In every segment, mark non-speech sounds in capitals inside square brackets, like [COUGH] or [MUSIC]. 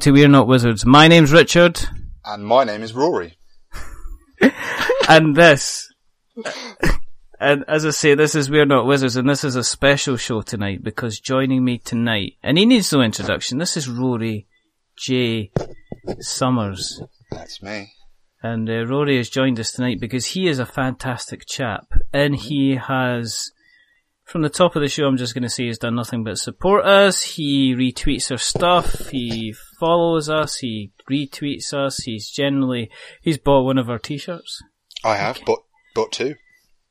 welcome to We're Not Wizards. My name's Richard, And my name is Rory. [LAUGHS] and this, and as I say, this is We're Not Wizards, and this is a special show tonight because joining me tonight, and he needs no introduction, this is Rory J. Summers. That's me. And uh, Rory has joined us tonight because he is a fantastic chap, and he has, from the top of the show, I'm just going to say he's done nothing but support us. He retweets our stuff. He follows us. He retweets us. He's generally he's bought one of our t-shirts. I have, but bought two.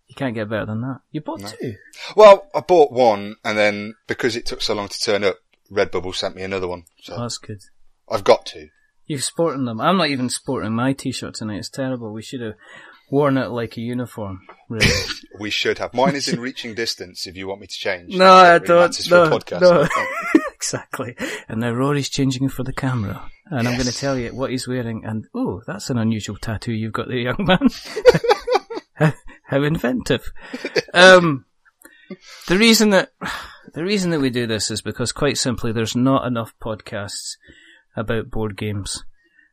You can't get better than that. You bought two. Well, I bought one, and then because it took so long to turn up, Redbubble sent me another one. So Oh, that's good. I've got two. You've sporting them. I'm not even sporting my t-shirt tonight. It's terrible. We should have worn it like a uniform. Really. [LAUGHS] We should have. Mine is in reaching distance. If you want me to change, No, I don't. for No, no. [LAUGHS] exactly. And now Rory's changing for the camera, and I'm going to tell you what he's wearing. And oh, that's an unusual tattoo you've got there, young man. [LAUGHS] how, how inventive. Um, the reason that the reason that we do this is because quite simply, there's not enough podcasts about board games.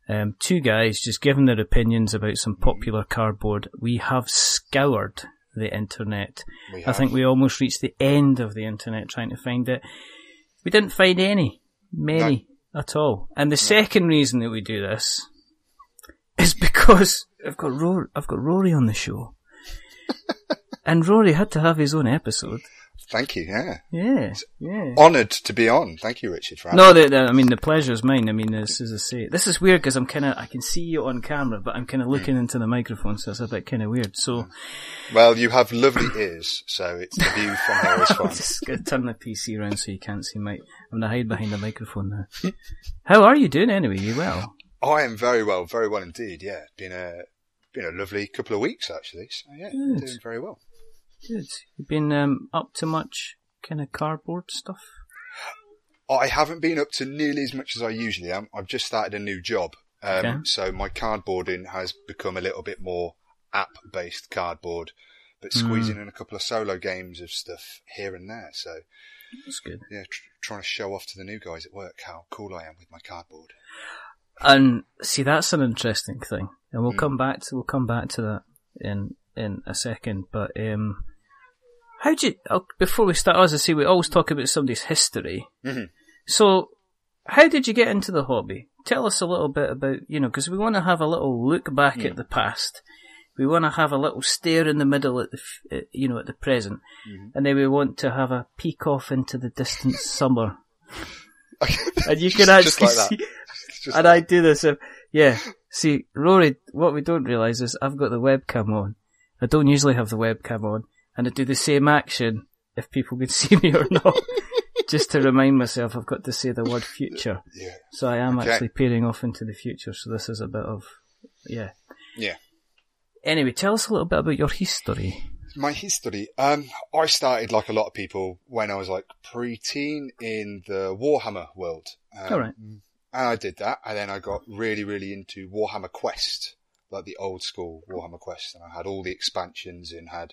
Um, two guys just giving their opinions about some popular cardboard. We have scoured the internet. I think we almost reached the end of the internet trying to find it. We didn't find any, many at all. And the second reason that we do this is [LAUGHS] because I've got Rory, I've got Rory on the show, [LAUGHS] and Rory had to have his own episode. Thank you. Yeah, Yeah, yeah. honoured to be on. Thank you, Richard. For No, the, the, I mean the pleasure is mine. I mean, this as I say, this is weird because I'm kind of I can see you on camera, but I'm kind of hmm. looking into the microphone, so it's a bit kind of weird. So. Hmm. Well, you have lovely ears, so it's the view from here is [LAUGHS] fine. just gonna turn the PC around so you can't see my. I'm gonna hide behind the microphone now. How are you doing anyway? You well? I am very well, very well indeed. Yeah, been a been a lovely couple of weeks actually. So yeah, Good. doing very well. Good. You've been um, up to much kind of cardboard stuff. I haven't been up to nearly as much as I usually am. I've just started a new job. Um, Okay. So my cardboarding has become a little bit more app based cardboard, but Hmm. squeezing in a couple of solo games of stuff here and there. So That's good. yeah, tr- trying to show off to the new guys at work how cool I am with my cardboard. And see, that's an interesting thing, and we'll Mm. come back to we'll come back to that in in a second. But um, how do you? oh, Before we start, as I say, we always talk about somebody's history. Mhm. So, how did you get into the hobby? Tell us a little bit about you know, because we want to have a little look back Mm. at the past. We want to have a little stare in the middle at the you know at the present, Mhm. and then we want to have a peek off into the distant [LAUGHS] summer. [LAUGHS] And you Just- can actually just like see just and like- I do this. If, yeah. See, Rory, what we don't realise is I've got the webcam on. I don't usually have the webcam on, and I do the same action if people can [LAUGHS] see me or not. Just to remind myself, I've got to say the word future. yeah, So I am Okay. actually peering off into the future. So this is a bit of, yeah. yeah. Anyway, tell us a little bit about your history. My history. Um, I started like a lot of people when I was like pre-teen in the Warhammer world. Um, All right. And I did that, and then I got really, really into Warhammer Quest, like the old school Warhammer Quest, and I had all the expansions and had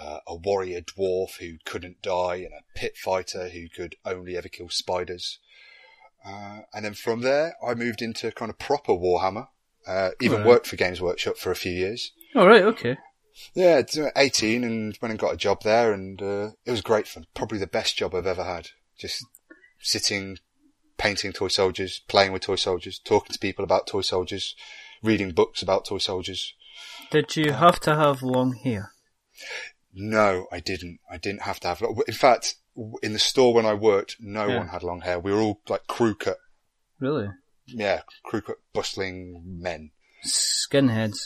uh, a warrior dwarf who couldn't die and a pit fighter who could only ever kill spiders. Uh, and then from there, I moved into kind of proper Warhammer. Uh, even Right. worked for Games Workshop for a few years. All right. Okay. Yeah, uh, 18 and went and got a job there and, uh, it was great fun. Probably the best job I've ever had. Just sitting, painting toy soldiers, playing with toy soldiers, talking to people about toy soldiers, reading books about toy soldiers. Did you have to have long hair? No, I didn't. I didn't have to have, in fact, in the store when I worked, no Yeah. one had long hair. We were all like crew cut, Really? yeah, crew cut bustling men. Skinheads.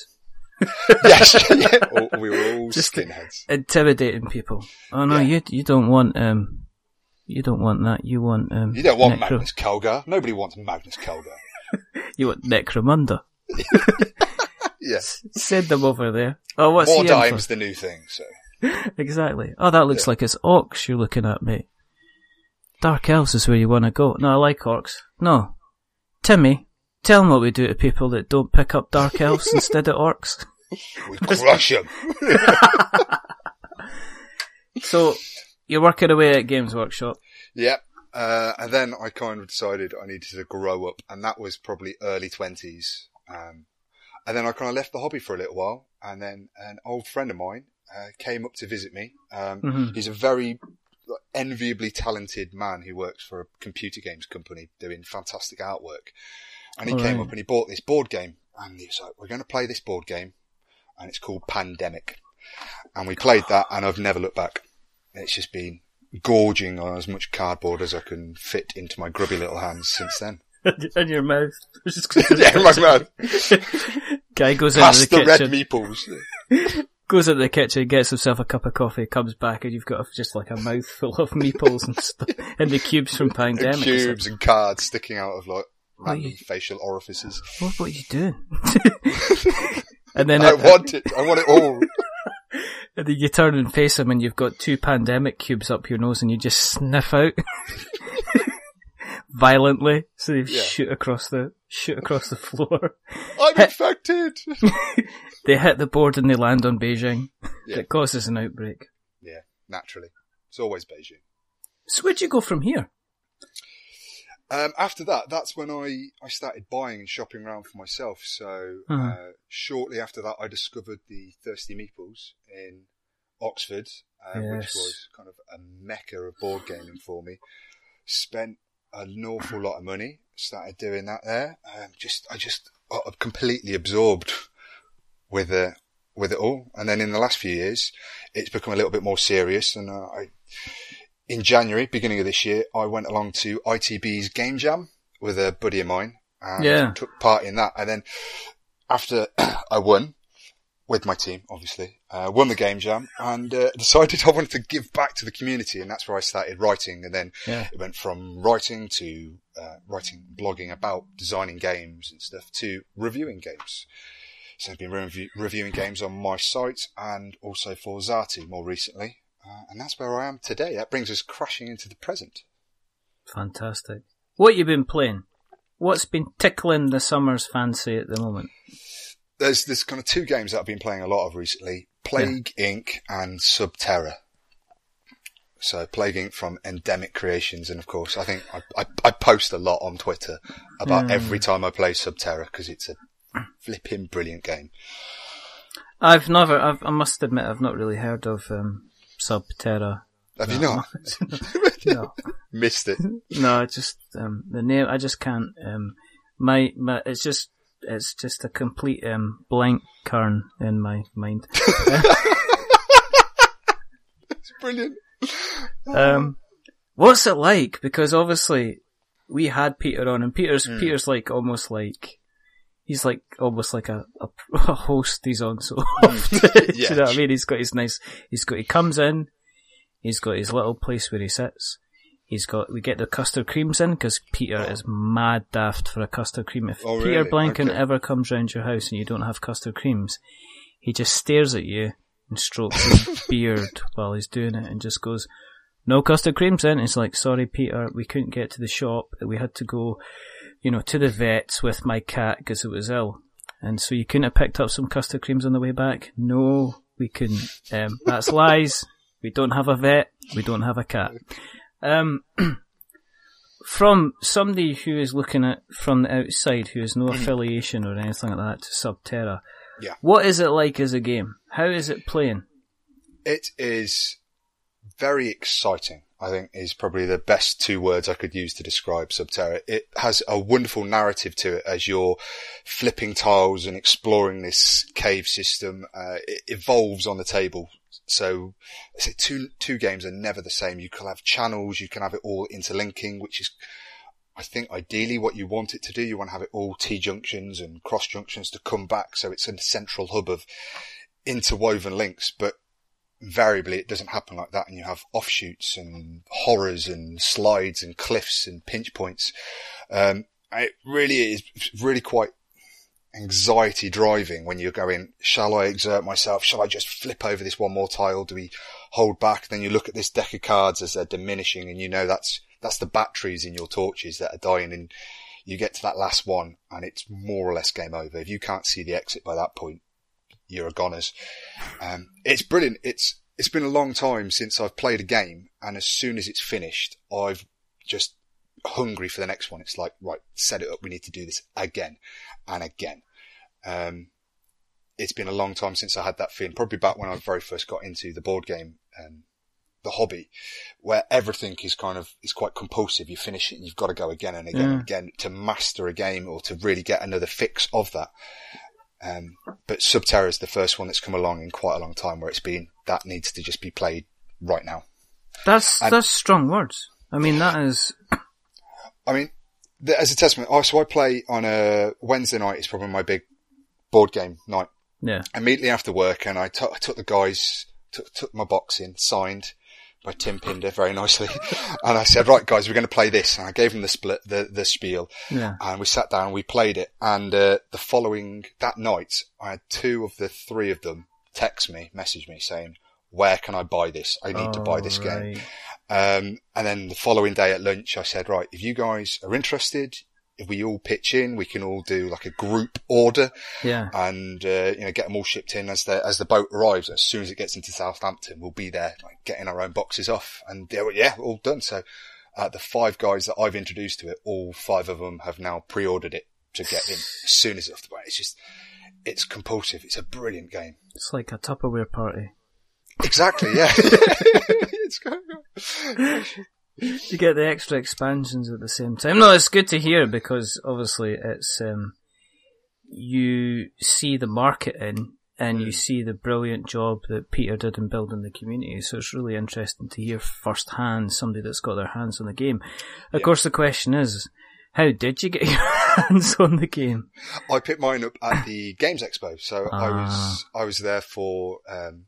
[LAUGHS] yes, [LAUGHS] yeah, we were all Just- skinheads. intimidating people. Oh no, Yeah. you you don't want um, you don't want that. You want um, You don't want necro- Magnus Kelgar. Nobody wants Magnus Kelgar. [LAUGHS] You want Necromunda. [LAUGHS] Yes. Send them over there. Oh, what's Mordheim's the new thing, so. [LAUGHS] Exactly. Oh, that looks like it's orcs you're looking at, mate. Dark elves is where you want to go. No, I like orcs. No, Timmy, tell them what we do to people that don't pick up dark [LAUGHS] elves instead of orcs. We crush them. So you're working away at Games Workshop. Yep. Uh, and then I kind of decided I needed to grow up, and that was probably early twenties. Um, and then I kind of left the hobby for a little while, and then an old friend of mine uh, came up to visit me. Um, Mhm. He's a very enviably talented man who works for a computer games company doing fantastic artwork. And he All came right. up and he bought this board game, and he was like, "We're going to play this board game, and it's called Pandemic." And we played that, and I've never looked back. It's just been gorging on as much cardboard as I can fit into my grubby little hands since then. [LAUGHS] in your mouth. [LAUGHS] [LAUGHS] yeah, in my man. Guy goes Past into the the, red meeples. goes into the kitchen, gets himself a cup of coffee, comes back, and you've got just like a mouthful of meeples and stuff, and the cubes from And Pandemic. It's like, cubes and cards sticking out of like What random you- facial orifices. what, what are you doing? and then I it- want it. I want it all. And then you turn and face him and you've got two pandemic cubes up your nose and you just sniff out violently. So they Yeah. shoot across the, shoot across the floor. [LAUGHS] I'm infected. [LAUGHS] [LAUGHS] They hit the board and they land on Beijing. Yeah. It causes an outbreak. yeah, naturally. It's always Beijing. So where'd you go from here? Um, after that, that's when I, I started buying and shopping around for myself. So Mhm. uh, shortly after that, I discovered the Thirsty Meeples in Oxford, uh, which was kind of a mecca of board gaming for me. Spent an awful lot of money. Started doing that there. Um, just I just got completely absorbed with it with it all. And then in the last few years, it's become a little bit more serious. And uh, I in January, beginning of this year, I went along to ITB's Game Jam with a buddy of mine and Yeah. took part in that. And then after [CLEARS THROAT] I won with my team, obviously, uh, won the Game Jam and uh, [LAUGHS] decided I wanted to give back to the community. And that's where I started writing. And then Yeah. it went from writing to uh, writing, blogging about designing games and stuff to reviewing games. So I've been review- reviewing games on my site and also for Zatu more recently. Uh, and that's where I am today. That brings us crashing into the present. Fantastic. What you've been playing? What's been tickling the summer's fancy at the moment? There's there's kind of two games that I've been playing a lot of recently: Plague Inc. and Subterra. So Plague Inc. from Ndemic Creations, and of course, I think I, I, I post a lot on Twitter about Mm. every time I play Subterra because it's a flipping brilliant game. I've never, I've, I must admit, I've not really heard of um, Subterra. Have you not [LAUGHS] [LAUGHS] No, missed it? no, I just um, the name. I just can't. Um, my, my, it's just, it's just a complete um, blank Kern in my mind. [LAUGHS] It's brilliant. Um, what's it like? Because obviously we had Peter on, and Peter's Mm. Peter's like almost like he's like almost like a, a, [LAUGHS] a host. He's on so often. [LAUGHS] Do Yeah. you know what I mean? He's got his nice. He's got. He comes in. He's got his little place where he sits. He's got. We get the custard creams in because Peter is mad daft for a custard cream. If Oh, Peter really? Blenkharn Okay. ever comes round your house and you don't have custard creams, he just stares at you and strokes his [LAUGHS] beard while he's doing it and just goes, no custard creams in. It's like, sorry, Peter, we couldn't get to the shop. We had to go, you know, to the vets with my cat because it was ill. And so you couldn't have picked up some custard creams on the way back? No, we couldn't. Um, that's lies. We don't have a vet. We don't have a cat. Um, [CLEARS THROAT] from somebody who is looking at from the outside, who has no affiliation or anything like that to Subterra, Yeah. what is it like as a game? How is it playing? It is very exciting. I think is probably the best two words I could use to describe Subterra. It has a wonderful narrative to it as you're flipping tiles and exploring this cave system. Uh, it evolves on the table. So, two two games are never the same. You can have channels, you can have it all interlinking, which is, I think, ideally what you want it to do. You want to have it all T junctions and cross junctions to come back, so it's a central hub of interwoven links. But invariably it doesn't happen like that and you have offshoots and horrors and slides and cliffs and pinch points. Um, it really is really quite anxiety driving when you're going, shall I exert myself? Shall I just flip over this one more tile? Do we hold back? Then you look at this deck of cards as they're diminishing and you know that's, that's the batteries in your torches that are dying and you get to that last one and it's more or less game over. If you can't see the exit by that point, you're a goners. Um, it's brilliant. It's it's been a long time since I've played a game, and as soon as it's finished, I've just hungry for the next one. It's like, right, set it up. We need to do this again and again. Um, it's been a long time since I had that feeling, probably back when I very first got into the board game, um, the hobby, where everything is kind of, is quite compulsive. You finish it and you've got to go again and again Yeah. and again to master a game or to really get another fix of that. Um, but Subterra is the first one that's come along in quite a long time where it's been, that needs to just be played right now. That's And- that's strong words. I mean, that is I mean, the, as a testament, oh, so I play on a Wednesday night is probably my big board game night. yeah. Immediately after work, and I took the guys, took, took my box in, signed by Tim Pinder very nicely, [LAUGHS] and I said, right guys, we're going to play this, and I gave them the split, the the spiel, Yeah. and we sat down and we played it, and uh, the following that night, I had two of the three of them text me, message me saying, where can I buy this? I need to buy this game. Um, and then the following day at lunch, I said, right, if you guys are interested, if we all pitch in, we can all do like a group order Yeah. and, uh, you know, get them all shipped in as the, as the boat arrives. As soon as it gets into Southampton, we'll be there, like getting our own boxes off and yeah, well, yeah, all done. So, uh, the five guys that I've introduced to it, all five of them have now pre-ordered it to get in as [LAUGHS] soon as it's off the boat. It's just, it's compulsive. It's a brilliant game. It's like a Tupperware party. Exactly. Yeah. [LAUGHS] it's going on. [LAUGHS] You get the extra expansions at the same time. No, it's good to hear because obviously it's um, you see the market in and you see the brilliant job that Peter did in building the community. So it's really interesting to hear firsthand somebody that's got their hands on the game. Of course, the question is, how did you get [LAUGHS] your hands on the game? I picked mine up at the Games Expo, so I Ah. was I was there for um,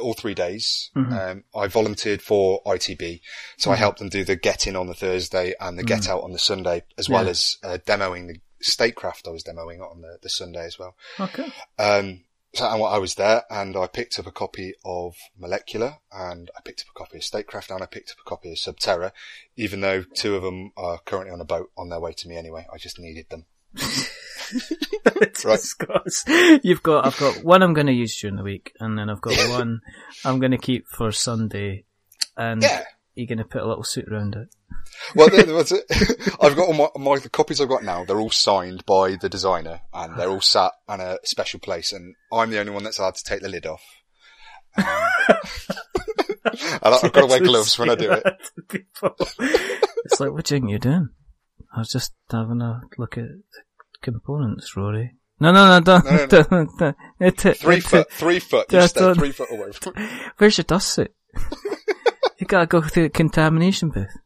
all three days. Mhm. Um, I volunteered for ITB, so I Mhm. helped them do the get in on the Thursday and the get out on the Sunday, as well as uh, demoing the statecraft. I was demoing on the, the Sunday as well. Okay. Um, so and I was there, and I picked up a copy of Molecular, and I picked up a copy of Statecraft, and I picked up a copy of Subterra, even though two of them are currently on a boat on their way to me anyway. I just needed them. Right. You've got, I've got one I'm going to use during the week, and then I've got one I'm going to keep for Sunday, and Yeah. you're going to put a little suit around it. Well, there, that's [LAUGHS] it. [LAUGHS] I've got all my, my the copies I've got now. They're all signed by the designer, and they're all sat in a special place. And I'm the only one that's allowed to take the lid off. Um, [LAUGHS] I've got to wear gloves when I do it. It's like, what do you you're doing? I was just having a look at the components, Rory. No, no, no, don't, No, no, no. don't, don't. Three foot, three foot. You Just stay three foot away. From [LAUGHS] Where's your dust suit? [LAUGHS] you gotta go through the contamination booth.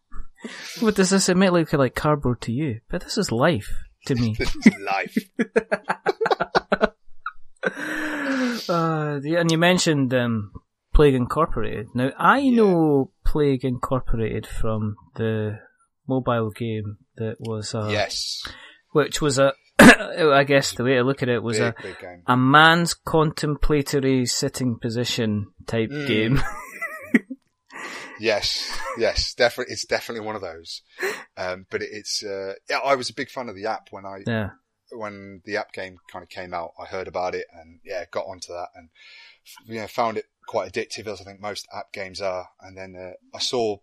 What does this? It might look like cardboard to you, but this is life to me. this is life. [LAUGHS] uh, and you mentioned um, Plague Incorporated. Now, I know Plague Incorporated from the mobile game that was, uh, yes, which was a, [COUGHS] I guess the way to look at it was big, a big a man's contemplatory sitting position type Mm. game. [LAUGHS] Yes, yes, definitely. It's definitely one of those. Um, but it, it's. Uh, yeah, I was a big fan of the app when I yeah, when the app game kind of came out, I heard about it and yeah, got onto that and you know found it quite addictive as I think most app games are. And then uh, I saw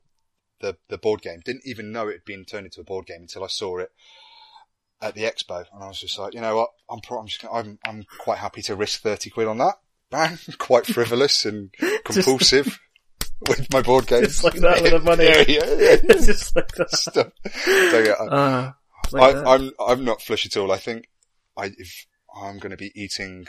the the board game. Didn't even know it had been turned into a board game until I saw it at the expo, and I was just like, you know what, I'm pro- I'm just I'm I'm quite happy to risk thirty quid on that. Bang, [LAUGHS] quite frivolous and [LAUGHS] compulsive with my board games. Just like that with the money. [LAUGHS] yeah, yeah, yeah. it's just like that. Stuff. So yeah, I- Uh, like that. I, I'm I'm not flush at all. I think I if I'm going to be eating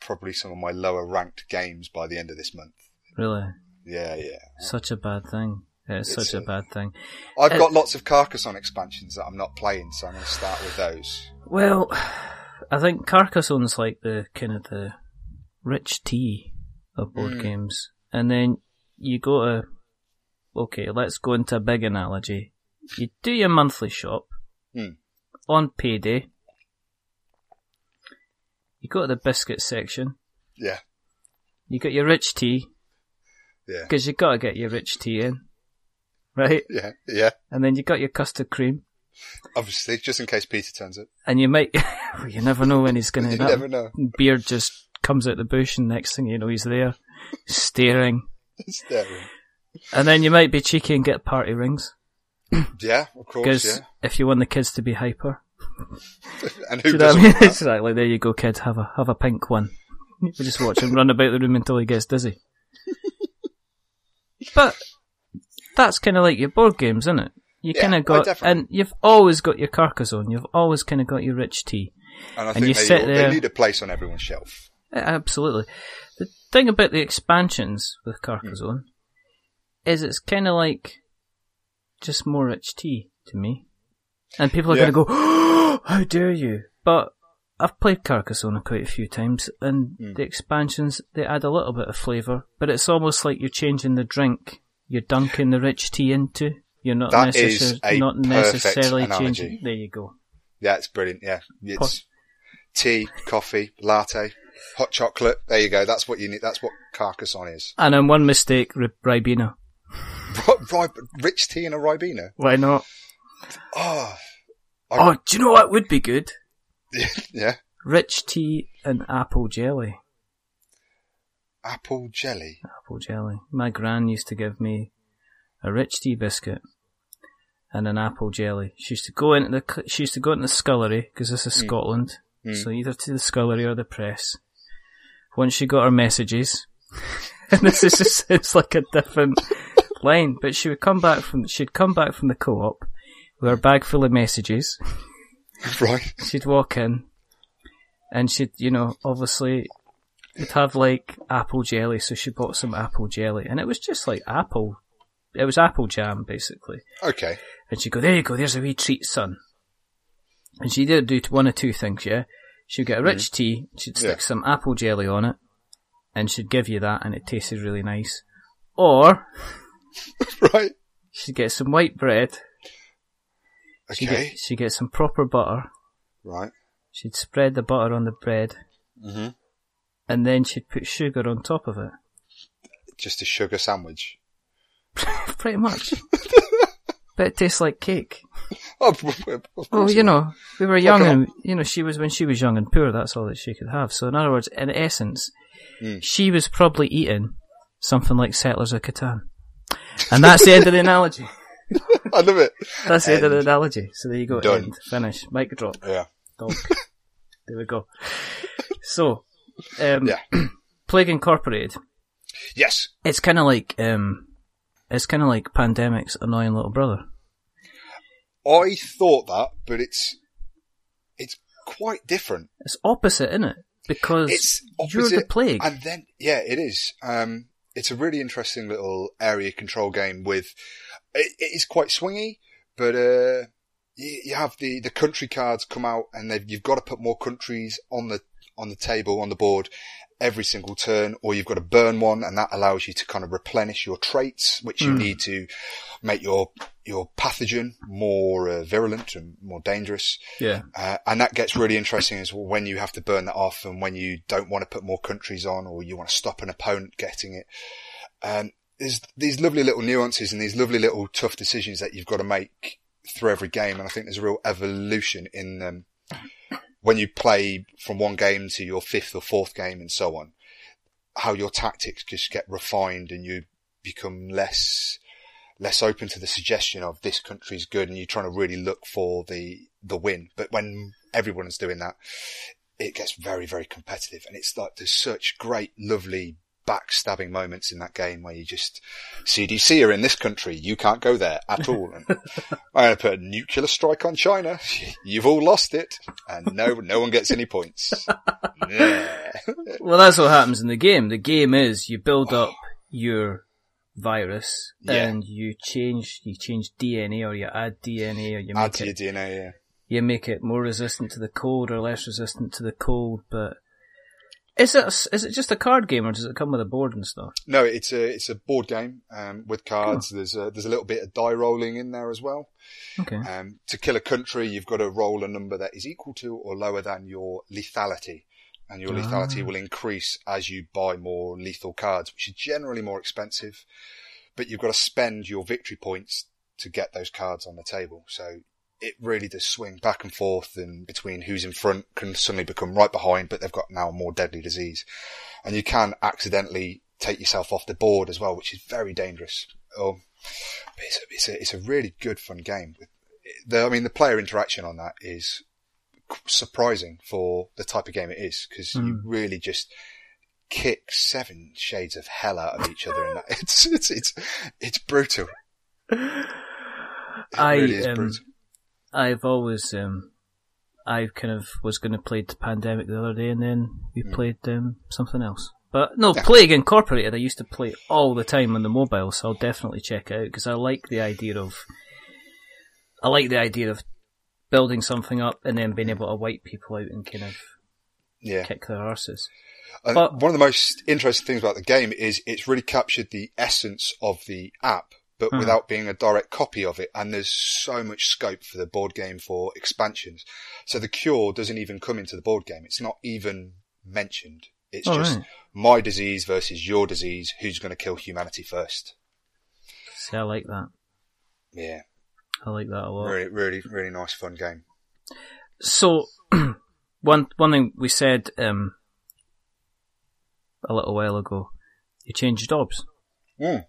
probably some of my lower ranked games by the end of this month. really, Yeah, yeah. such a bad thing. It's, It's such a a- bad thing. I've Uh, got lots of Carcassonne expansions that I'm not playing, so I'm going to start with those. Well, I think Carcassonne's like the kind of the rich tea of board Mm. games, and then you go to okay, let's go into a big analogy. You do your monthly shop Hmm. on payday. You go to the biscuit section. Yeah, You got your rich tea yeah, because you got to get your rich tea in, right? yeah, yeah. And then you got your custard cream, Obviously, just in case Peter turns up. and you might [LAUGHS] you never know when he's going [LAUGHS] to. You never know. beard just comes out the bush, and next thing you know, he's there, staring. [LAUGHS] Staring. And then you might be cheeky and get party rings. Yeah, of course. Because Yeah. if you want the kids to be hyper, And who you know what I mean? exactly. There you go, kids. Have a have a pink one. You just watch him run about the room until he gets dizzy. but that's kind of like your board games, isn't it? You yeah, kind of got, and you've always got your Carcassonne. You've always kind of got your rich tea. And I And you think sit they, there- they need a place on everyone's shelf. Uh, Absolutely. The thing about the expansions with Carcassonne is it's kind of like just more rich tea to me. And people are Yeah. going to go, oh, how dare you? But I've played Carcassonne quite a few times and Mm. the expansions, they add a little bit of flavour, but it's almost like you're changing the drink you're dunking the rich tea into. You're not, That necessar- not necessarily analogy. changing. There you go. Yeah, it's brilliant. Yeah, it's tea, coffee, latte, hot chocolate. There you go. That's what you need. That's what Carcassonne is. And then one mistake, Ri- Ribena. [LAUGHS] Rich tea and a Ribena. Why not? Oh, I- Oh, do you know what would be good? [LAUGHS] yeah. Rich tea and apple jelly. Apple jelly. Apple jelly. My gran used to give me a rich tea biscuit and an apple jelly. She used to go into the she used to go into the scullery because this is Scotland, Mm. so either to the scullery or the press. Once she got her messages, [LAUGHS] and this is just [LAUGHS] sounds like a different line, but she would come back from she'd come back from the co-op with her bag full of messages. [LAUGHS] Right. she'd walk in and she'd, you know, obviously it'd have like apple jelly, so she bought some apple jelly and it was just like apple, it was apple jam basically. Okay. And she'd go, there you go, there's a wee treat son. And she did do one or two things, yeah? She'd get a rich tea, she'd stick Mm-hmm. Yeah. some apple jelly on it and she'd give you that and it tasted really nice. Or [LAUGHS] Right. she'd get some white bread, she'd Okay. get, she'd get some proper butter, Right. she'd spread the butter on the bread hmm and then she'd put sugar on top of it. Just a sugar sandwich. [LAUGHS] Pretty much. but it tastes like cake. [LAUGHS] Oh. Well, you know, we were young and, you know, she was, when she was young and poor, that's all that she could have. So in other words, in essence, Mm. she was probably eating something like Settlers of Catan. And that's the end of the analogy. [LAUGHS] I love it. That's the end of the analogy. So there you go. Done. End. Finish. Mic drop. Yeah. Dog. there we go. So, um, Yeah. [CLEARS THROAT] Plague Incorporated. Yes. It's kind of like, um, it's kind of like Pandemic's annoying little brother. I thought that, but it's it's quite different. It's opposite, isn't it? Because It's you're the plague. And then, yeah, it is. Um, it's a really interesting little area control game with, it, it is quite swingy, but, uh, you, you have the, the country cards come out and you've got to put more countries on the, on the table, on the board every single turn, or you've got to burn one and that allows you to kind of replenish your traits, which you Mm. need to make your, your pathogen more uh, virulent and more dangerous. yeah. Uh, and that gets really interesting as well when you have to burn that off and when you don't want to put more countries on or you want to stop an opponent getting it. Um, there's these lovely little nuances and these lovely little tough decisions that you've got to make through every game. And I think there's a real evolution in them when you play from one game to your fifth or fourth game and so on, how your tactics just get refined and you become less, less open to the suggestion of this country's good and you're trying to really look for the, the win. But when everyone's doing that, it gets very, very competitive. And it's like, there's such great, lovely backstabbing moments in that game where you just, CDC are in this country. You can't go there at all. And [LAUGHS] I'm going to put a nuclear strike on China. [LAUGHS] You've all lost it. And no, no one gets any points. [LAUGHS] Yeah. Well, that's what happens in the game. The game is you build up your virus Yeah. and you change, you change DNA or you add DNA or you Add make to your it, DNA, yeah. you make it more resistant to the cold or less resistant to the cold. But is it, is it just a card game or does it come with a board and stuff? No, it's a it's a board game um, with cards. There's a, there's a little bit of die rolling in there as well. Okay. Um, to kill a country, you've got to roll a number that is equal to or lower than your lethality, and your lethality Ah. will increase as you buy more lethal cards, which are generally more expensive. But you've got to spend your victory points to get those cards on the table. So it really does swing back and forth, and between who's in front can suddenly become right behind, but they've got now a more deadly disease, and you can accidentally take yourself off the board as well, which is very dangerous. or it's a, it's a, it's a really good fun game. The, I mean, the player interaction on that is surprising for the type of game it is because mm. you really just kick seven shades of hell out of each other in that. [LAUGHS] It's, it's, it's, it's brutal. It I, really um, brutal. I've always, um, I kind of was going to play the pandemic the other day and then we mm. played, um, something else. But no, yeah. Plague Incorporated I used to play all the time on the mobile, so I'll definitely check it out because I like the idea of, I like the idea of building something up and then being able to wipe people out and kind of yeah. kick their arses. but, one of the most interesting things about the game is it's really captured the essence of the app, but hmm. without being a direct copy of it. And there's so much scope for the board game for expansions. So the cure doesn't even come into the board game. It's not even mentioned. It's oh, just right. my disease versus your disease. Who's going to kill humanity first? See, I like that. Yeah. I like that a lot. Really, really, really nice, fun game. So, [CLEARS THROAT] one one thing we said um, a little while ago, you changed jobs. Mm.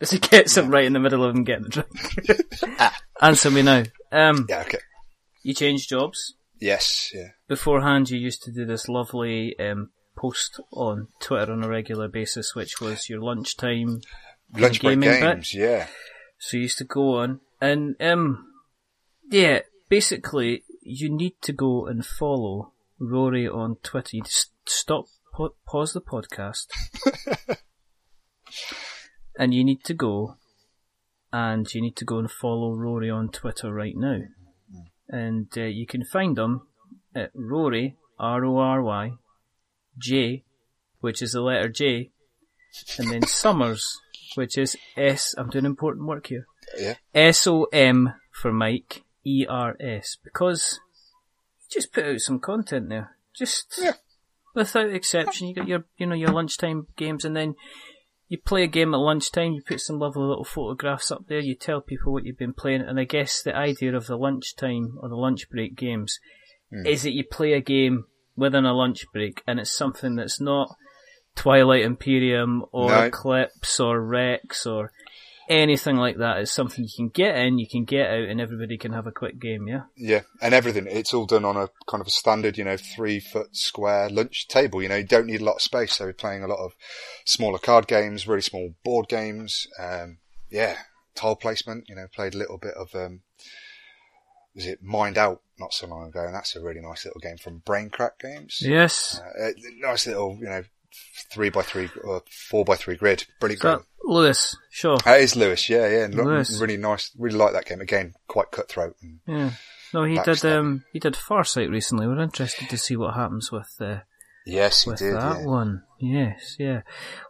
As he gets him right in the middle of him getting the drink. [LAUGHS] Answer me now. Um, yeah, okay. You changed jobs. Yes, yeah. Beforehand, you used to do this lovely um, post on Twitter on a regular basis, which was your lunchtime lunch break games. Bit. Yeah. So you used to go on and um, yeah, basically, you need to go and follow Rory on Twitter. You stop, pause the podcast, [LAUGHS] and you need to go, and you need to go and follow Rory on Twitter right now. And uh, you can find him at Rory R O R Y J, which is the letter J, and then Summers, which is S. I'm doing important work here. Yeah. S O M for Mike, E R S, because you just put out some content there. Just yeah. without exception, you got your you know your lunchtime games, and then you play a game at lunchtime. You put some lovely little photographs up there. You tell people what you've been playing, and I guess the idea of the lunchtime or the lunch break games mm. is that you play a game within a lunch break, and it's something that's not Twilight Imperium or no. Eclipse or Rex or anything like that is something you can get in, you can get out, and everybody can have a quick game. Yeah. Yeah, and everything. It's all done on a kind of a standard, you know, three foot square lunch table. You know, you don't need a lot of space. So we're playing a lot of smaller card games, really small board games. Um, yeah, tile placement. You know, played a little bit of um, was it Mind Out not so long ago, and that's a really nice little game from Braincrack Games. Yes, uh, nice little you know three by three or four by three grid. Brilliant game. Lewis, sure. That is Lewis, yeah, yeah. Lewis. Really nice. Really like that game. Again, quite cutthroat. yeah. No, he did. Um, he did Farsight recently. We're interested to see what happens with. Uh, yes, with did, that yeah. one. Yes, yeah.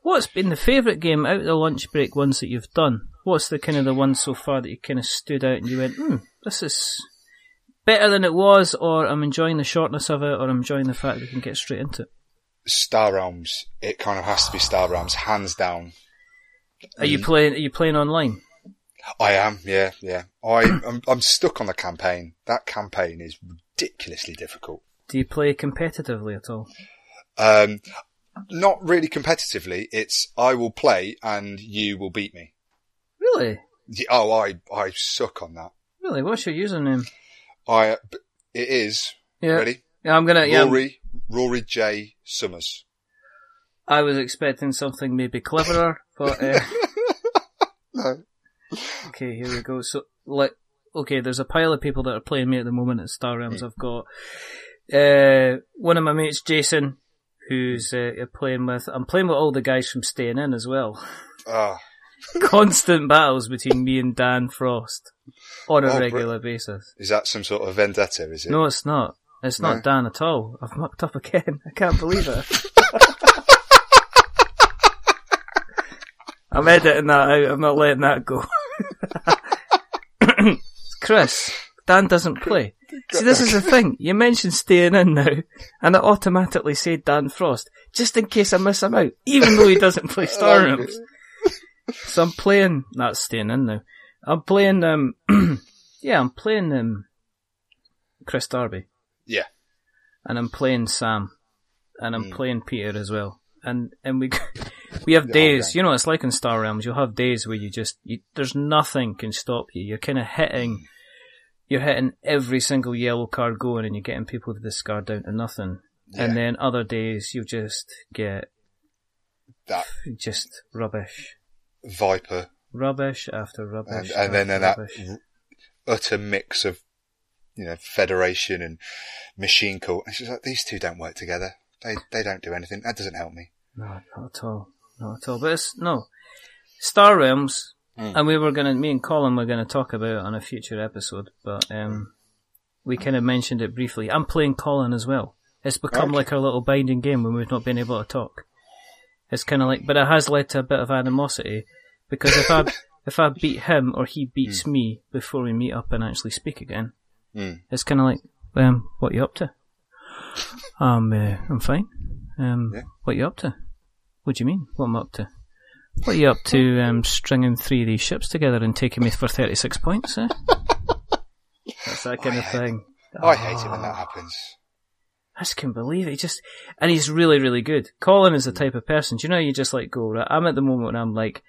What's been the favourite game out of the lunch break ones that you've done? What's the kind of the one so far that you kind of stood out and you went, hmm, this is better than it was, or I'm enjoying the shortness of it, or I'm enjoying the fact that we can get straight into it. Star Realms. It kind of has to be Star Realms, hands down. Are you playing? Are you playing online? I am. Yeah, yeah. I [COUGHS] I'm, I'm stuck on the campaign. That campaign is ridiculously difficult. Do you play competitively at all? Um, not really competitively. It's I will play and you will beat me. Really? Oh, I I suck on that. Really? What's your username? I it is yeah. ready. Yeah, I'm gonna. Rory yeah, Rory J Summers. I was expecting something maybe cleverer, but uh, [LAUGHS] no. Okay, here we go. So, like, okay, there's a pile of people that are playing me at the moment at Star Realms. Mm. I've got uh, one of my mates, Jason, who's uh, playing with. I'm playing with all the guys from Staying In as well. Ah. [LAUGHS] Constant battles between me and Dan Frost on a oh, regular basis. Is that some sort of vendetta? Is it? No, it's not. It's no. not Dan at all. I've mucked up again. [LAUGHS] I can't believe it. I'm editing that out. I'm not letting that go. [COUGHS] Chris, Dan doesn't play. See, this is the thing. You mentioned staying in now, and I automatically say Dan Frost, just in case I miss him out, even though he doesn't play Star [LAUGHS] Realms. so I'm playing, not staying in now. I'm playing, um, [CLEARS THROAT] yeah, I'm playing, um, Chris Darby. Yeah. And I'm playing Sam. And I'm mm. playing Peter as well. And, and we, [LAUGHS] We have [LAUGHS] days, you know, it's like in Star Realms. You'll have days where you just, you, there's nothing can stop you. You're kind of hitting, you're hitting every single yellow card going, and you're getting people to discard down to nothing. And then other days you just get that just rubbish, Viper rubbish after rubbish, and then after and that rubbish. r- utter mix of you know Federation and Machine Cult. It's just like these two don't work together. They they don't do anything. That doesn't help me. No, not at all. Not at all. But it's, no. Star Realms, Mm. and we were gonna, me and Colin were gonna talk about it on a future episode, but, um, we kind of mentioned it briefly. I'm playing Colin as well. It's become Okay. like our little binding game when we've not been able to talk. It's kind of like, but it has led to a bit of animosity because if I, [LAUGHS] if I beat him or he beats me before we meet up and actually speak again, Mm. it's kind of like, um, what you up to? Um, uh, I'm fine. Um, Yeah. what you up to? What do you mean? What am I up to? What are you up to? Um, stringing three of these ships together and taking me for thirty six points? Eh? That's that kind I of hate- thing. I hate it when Ah. that happens. I just can't believe it. He just, and he's really, really good. Colin is the type of person. Do you know? You just like go. Right, I'm at the moment when I'm like,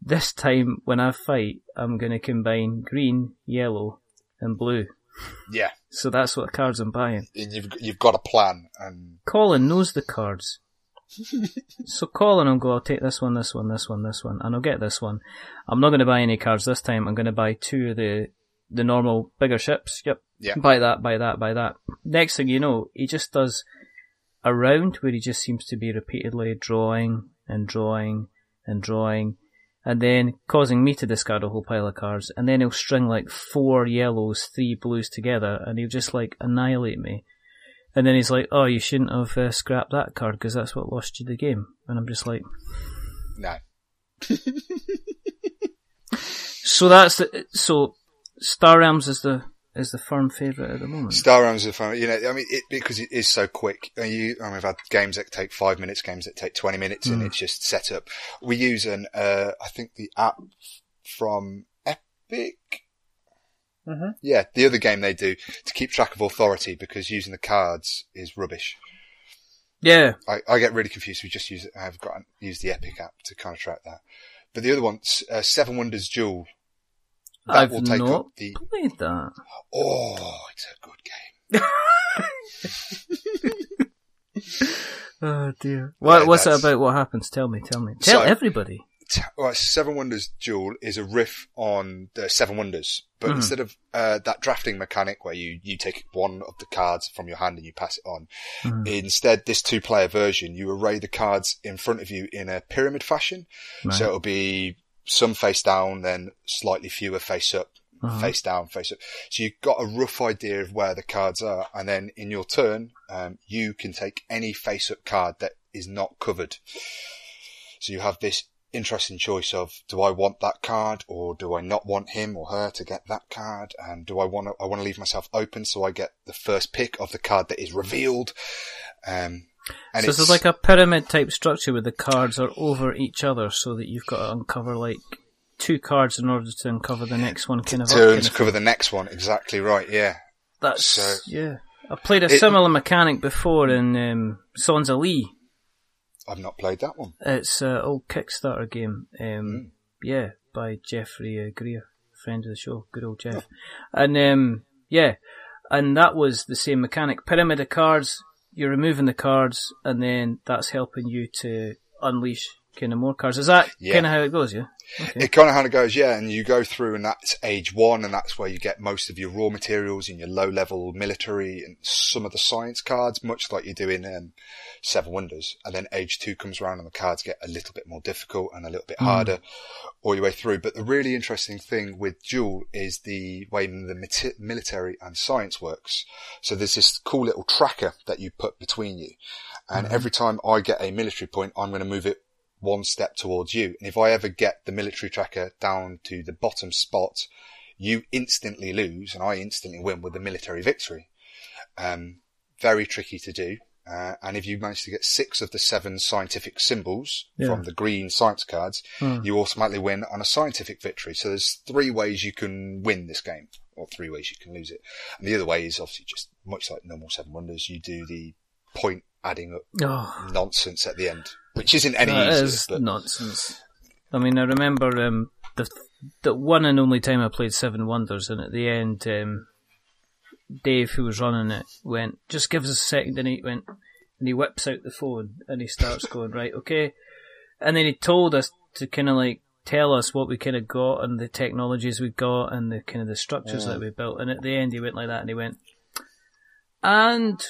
this time when I fight, I'm going to combine green, yellow, and blue. Yeah, So that's what cards I'm buying. and you've you've got a plan, and Colin knows the cards. [LAUGHS] so Colin will go, I'll take this one, this one, this one, this one, and I'll get this one. I'm not going to buy any cards this time. I'm going to buy two of the the normal bigger ships. Yep. Yeah. Buy that, buy that, buy that. Next thing you know, he just does a round where he just seems to be repeatedly drawing and drawing and drawing and then causing me to discard a whole pile of cards and then he'll string like four yellows, three blues together and he'll just like annihilate me. And then he's like, "Oh, you shouldn't have uh, scrapped that card because that's what lost you the game." And I'm just like, no, [LAUGHS] "So that's the, so Star Realms is the is the firm favorite at the moment." Star Realms are fun. You know, I mean, it, because it is so quick. And you, I mean, I've had games that take five minutes, games that take twenty minutes, and Mm. it's just set up. We use an, uh, I think the app from Epic. Mhm. Yeah, the other game they do to keep track of authority because using the cards is rubbish. Yeah, I, I get really confused. We just use I've got used the Epic app to kind of track that. But the other one, uh, Seven Wonders Duel, that I've will take not up the. played that. Oh, it's a good game. [LAUGHS] Oh dear. What, Yeah, what's it that's- about? What happens? Tell me. Tell me. Tell So- everybody. T- Right, Seven Wonders Duel is a riff on the Seven Wonders, but Mhm. instead of uh, that drafting mechanic where you, you take one of the cards from your hand and you pass it on, Mhm. instead this two player version, you array the cards in front of you in a pyramid fashion. Right. So it'll be some face down, then slightly fewer face up, Uh-huh. face down, face up. So you've got a rough idea of where the cards are, and then in your turn, um, you can take any face up card that is not covered. So you have this interesting choice of do I want that card or do I not want him or her to get that card and do I want to I want to leave myself open so I get the first pick of the card that is revealed um and so this is like a pyramid type structure where the cards are over each other, so that you've got to uncover like two cards in order to uncover the next one. Kind of to kind of cover the next one exactly right yeah That's So- yeah. I played a It- similar mechanic before in um, Sons of Lee. I've not played that one It's an old Kickstarter game. Um, Mm. Yeah, by Jeffrey uh, Greer, friend of the show, good old Jeff. And um, yeah, and that was the same mechanic. Pyramid of cards. You're removing the cards, and then that's helping you to unleash kind of more cards. Is that Yeah. kind of how it goes? Yeah. Okay. It kind of how it goes, yeah. And you go through, and that's age one, and that's where you get most of your raw materials and your low-level military and some of the science cards, much like you do in um, Seven Wonders. And then age two comes around, and the cards get a little bit more difficult and a little bit harder all your way through. But the really interesting thing with Duel is the way the mati- military and science works. So there's this cool little tracker that you put between you, and every time I get a military point, I'm going to move it one step towards you. And if I ever get the military tracker down to the bottom spot, you instantly lose and I instantly win with the military victory. Um, very tricky to do. Uh, and if you manage to get six of the seven scientific symbols Yeah. from the green science cards, Hmm. you automatically win on a scientific victory. So there's three ways you can win this game, or three ways you can lose it. And the other way is obviously just much like normal Seven Wonders, you do the point adding up Oh, nonsense at the end, which isn't any that easier. is but nonsense. I mean, I remember um, the the one and only time I played Seven Wonders, and at the end, um, Dave, who was running it, went, "Just give us a second," and he went, and he whips out the phone and he starts going, "Right, okay," and then he told us to kind of like tell us what we kind of got and the technologies we got and the kind of the structures Yeah. that we built, and at the end, he went like that, and he went, and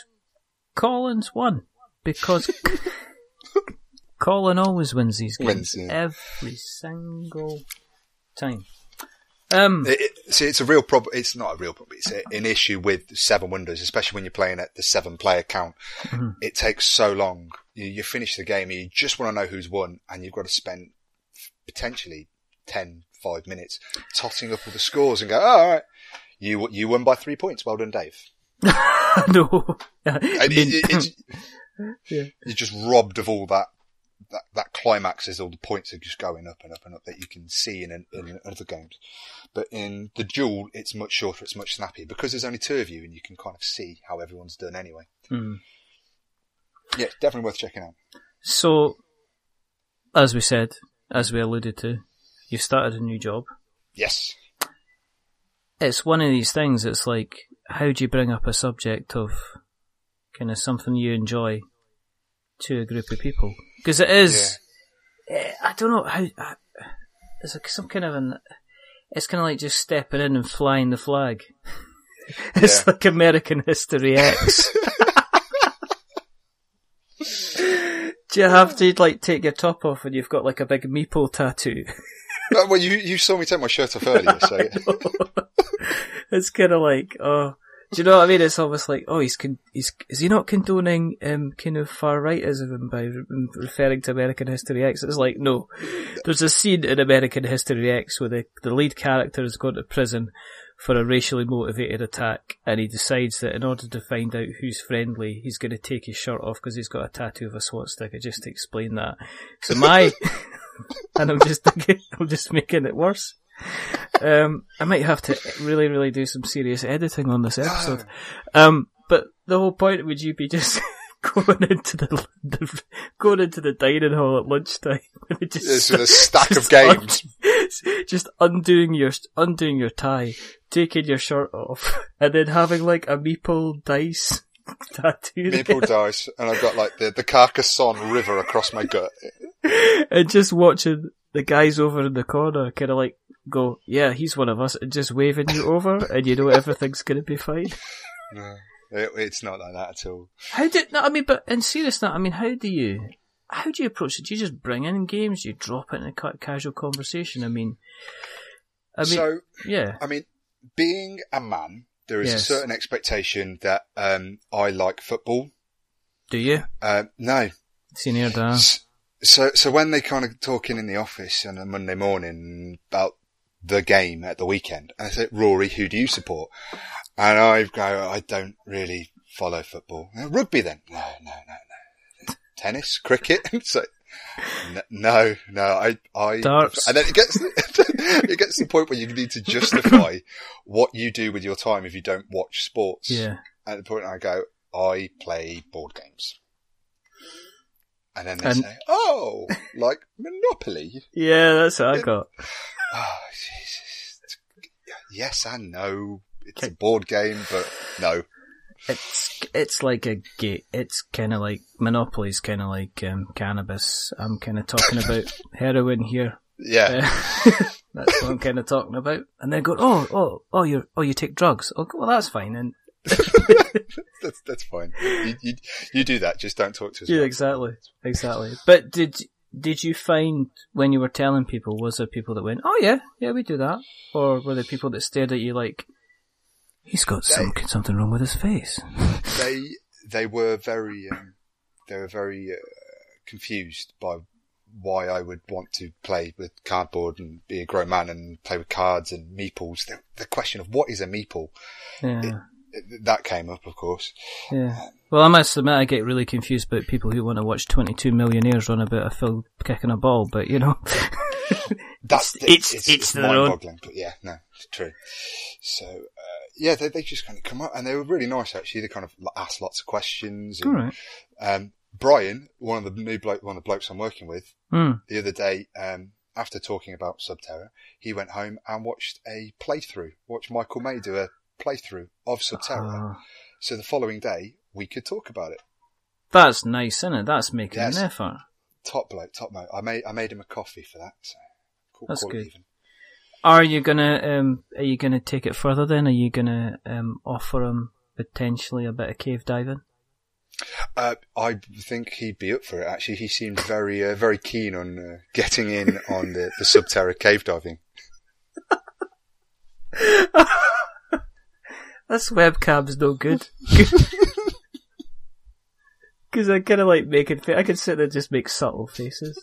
Collins won because. [LAUGHS] Colin always wins these games Wins, yeah. every single time. Um, It, it, see, it's a real problem. It's not a real problem. It's a, an issue with Seven Wonders, especially when you're playing at the seven player count. Mhm. It takes so long. You, you finish the game, you just want to know who's won, and you've got to spend potentially 10, 5 minutes totting up all the scores and go, oh, all right, you, you won by three points. Well done, Dave. [LAUGHS] no, [LAUGHS] I mean, it, [LAUGHS] Yeah. You're just robbed of all that, that, that climax as all the points are just going up and up and up that you can see in, in other games. But in the duel, it's much shorter, it's much snappier because there's only two of you and you can kind of see how everyone's done anyway. Hmm. Yeah, definitely worth checking out. So, as we said, as we alluded to, you've started a new job. Yes. It's one of these things. It's like, how do you bring up a subject of kind of something you enjoy to a group of people? Because it is. eh, I don't know how. I- There's like some kind of an. It's kind of like just stepping in and flying the flag. [LAUGHS] it's Yeah. like American History X. [LAUGHS] Do you have to like take your top off when you've got like a big meeple tattoo? [LAUGHS] Uh, well, you, you saw me take my shirt off earlier, so it's kind of like, oh, you know what I mean? It's almost like, oh, he's con- he's is he not condoning um kind of far rightism by re- referring to American History X? It's like, no, there's a scene in American History X where the the lead character is going to prison for a racially motivated attack, and he decides that in order to find out who's friendly, he's going to take his shirt off because he's got a tattoo of a swastika. Just to explain that. So my, [LAUGHS] and I'm just I'm just making it worse. [LAUGHS] Um, I might have to really, really do some serious editing on this episode. Um, but the whole point would you be just [LAUGHS] going into the, the going into the dining hall at lunchtime [LAUGHS] and just there's a stack of games. un- just undoing your undoing your tie, taking your shirt off, and then having like a meeple dice tattoo, meeple dice, and I've got like the, the Carcassonne River across my gut. and just watching the guys over in the corner kind of like go, yeah, he's one of us, and just waving you [LAUGHS] over, and you know everything's gonna be fine. No, it, it's not like that at all. How did no? I mean, but in seriousness, I mean, how do you how do you approach it? Do you just bring in games? Do you drop it in a casual conversation? I mean, I mean, so, yeah, I mean, being a man, there is Yes. a certain expectation that um, I like football. do you? Uh, no. Senior. S- So, so when they kind of talking in the office on a Monday morning about the game at the weekend, and I say, Rory, who do you support? And I go, I don't really follow football. "Uh, Rugby then? No, no, no, no. Tennis, cricket? [LAUGHS] so, no, no, I, I, Darts. and then it gets, [LAUGHS] it gets to the point where you need to justify [COUGHS] what you do with your time if you don't watch sports. Yeah, At the point I go, I play board games. And then they And- say, oh, like Monopoly. [LAUGHS] yeah, that's what I got. [SIGHS] Oh, Jesus. Yes and no. It's a board game, but no. It's it's like a gate. It's kind of like Monopoly's kind of like um, cannabis. I'm kind of talking [LAUGHS] about heroin here. Yeah. Uh, [LAUGHS] that's what I'm kind of talking about. And then go, oh, oh, oh, you oh, you take drugs. Oh, well, that's fine. And [LAUGHS] That's, that's fine. You, you, you do that. Just don't talk to us. Yeah, exactly, exactly. But did did you find when you were telling people, was there people that went, "Oh yeah, yeah, we do that," or were there people that stared at you like, "He's got some something wrong with his face"? [LAUGHS] They, they were very, um, they were very, uh, confused by why I would want to play with cardboard and be a grown man and play with cards and meeples. The, the question of what is a meeple, Yeah, that came up, of course. yeah. Well, I must admit, I get really confused about people who want to watch Twenty Two Millionaires run about a Phil kicking a ball, but you know, [LAUGHS] That's It's- it's- it's their own- mind-boggling, but yeah, no, it's true. So uh, yeah, they, they just kind of come up and they were really nice actually. They kind of asked lots of questions. All And, right. um, Brian, one of the new bloke, one of the blokes I'm working with, Hmm. the other day, um, after talking about Subterra, he went home and watched a playthrough, watched Michael May do a playthrough of Subterra. Ah. So the following day, we could talk about it. that's nice, isn't it? That's making Yes. an effort. Top bloke, top bloke. I made, I made him a coffee for that. So call, That's call it good. even. Are you gonna um are you gonna take it further then? Are you gonna um offer him potentially a bit of cave diving? Uh, I think he'd be up for it. Actually, he seemed very, uh, very keen on uh, getting in on the, the Subterra cave diving. [LAUGHS] This webcam's no good. [LAUGHS] Because I kind of like making. Fa- I can sit there and just make subtle faces.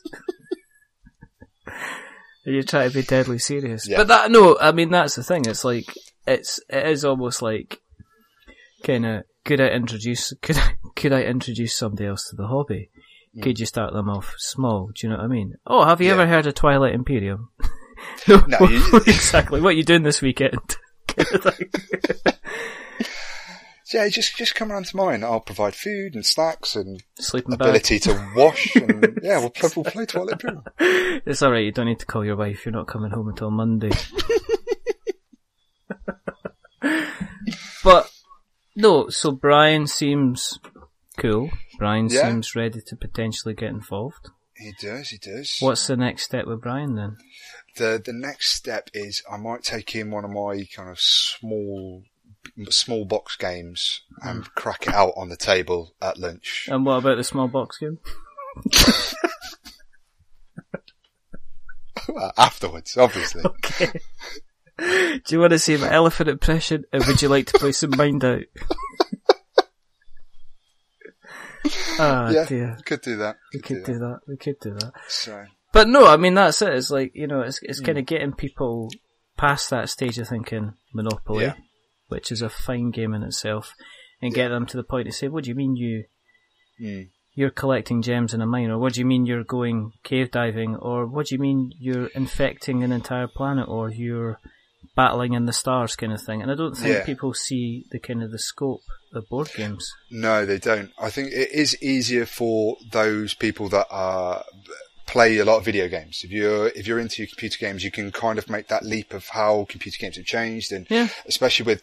and you try to be deadly serious. Yeah. But that no, I mean that's the thing. It's like it's it is almost like kind of could I introduce could I could I introduce somebody else to the hobby? Mm. Could you start them off small? Do you know what I mean? Oh, have you Yeah. ever heard of Twilight Imperium? no, [LAUGHS] No, you- exactly. What are you doing this weekend? Kind of thing. So yeah, just just come around to mine. I'll provide food and snacks and Sleeping bag. ability to wash. And yeah, we'll play, we'll play Twilight Imperium. [LAUGHS] It's alright, you don't need to call your wife, you're not coming home until Monday. [LAUGHS] but, no, so Brian seems cool. Brian Yeah. seems ready to potentially get involved. He does, he does. What's the next step with Brian then? The the next step is I might take in one of my kind of small small box games and crack it out on the table at lunch. And what about the small box game? [LAUGHS] Afterwards, obviously. [LAUGHS] Okay. Do you want to see my elephant impression, or would you like to play some Mind Out? [LAUGHS] Ah, yeah, dear. could do that. We could do that. We could do that. So But no, I mean that's it. It's like you know, it's it's Hmm. kind of getting people past that stage of thinking Monopoly, Yeah. which is a fine game in itself, and get them to the point to say, "What do you mean you mm, you're collecting gems in a mine, or what do you mean you're going cave diving, or what do you mean you're infecting an entire planet, or you're battling in the stars, kind of thing?" And I don't think Yeah. people see the kind of the scope of board games. no, they don't. I think it is easier for those people that are play a lot of video games. If you're if you're into computer games, you can kind of make that leap of how computer games have changed, and Yeah. especially with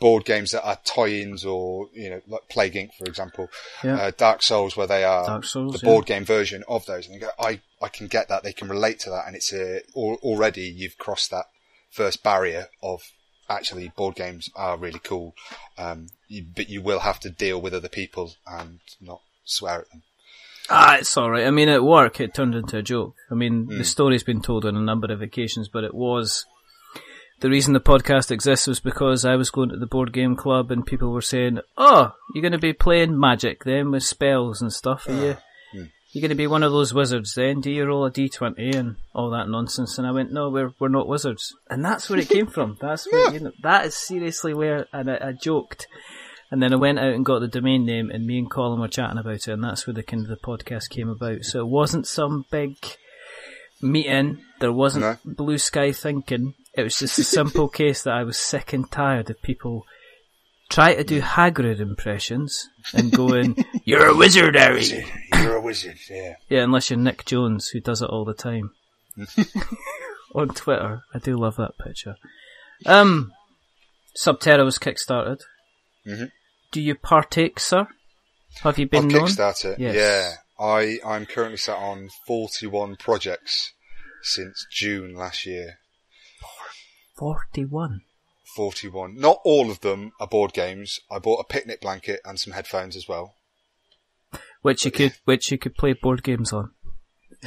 board games that are tie-ins or you know like Plague Inc. for example, Yeah. uh, Dark Souls where they are Souls, the yeah. board game version of those, and you go, I I can get that. They can relate to that, and it's a al- already you've crossed that first barrier of actually board games are really cool, um, you, but you will have to deal with other people and not swear at them. Ah, it's alright. I mean, at work, it turned into a joke. I mean, Hmm. the story's been told on a number of occasions, but it was. The reason the podcast exists was because I was going to the board game club and people were saying, Oh, you're going to be playing magic then with spells and stuff, are you? hmm. You're going to be one of those wizards then? Do you roll a d20 and all that nonsense? And I went, No, we're, we're not wizards. And that's where it came from. That's where, you know, that is seriously where, and I, I joked. And then I went out and got the domain name, and me and Colin were chatting about it, and that's where the kind of the podcast came about. So it wasn't some big meeting. There wasn't No. blue sky thinking. It was just a simple [LAUGHS] case that I was sick and tired of people try to do Hagrid impressions and [LAUGHS] going, "You're a wizard, Harry." Wizard, you're a wizard, yeah. Yeah, unless you're Nick Jones, who does it all the time [LAUGHS] on Twitter. I do love that picture. Um, Subterra was kickstarted. Mhm. Do you partake, sir? Have you been I've known? Kickstarter. Yes. Yeah, I I'm currently sat on 41 projects since June last year. Forty-one. 41. Not all of them are board games. I bought a picnic blanket and some headphones as well. Which you could, which you could play board games on,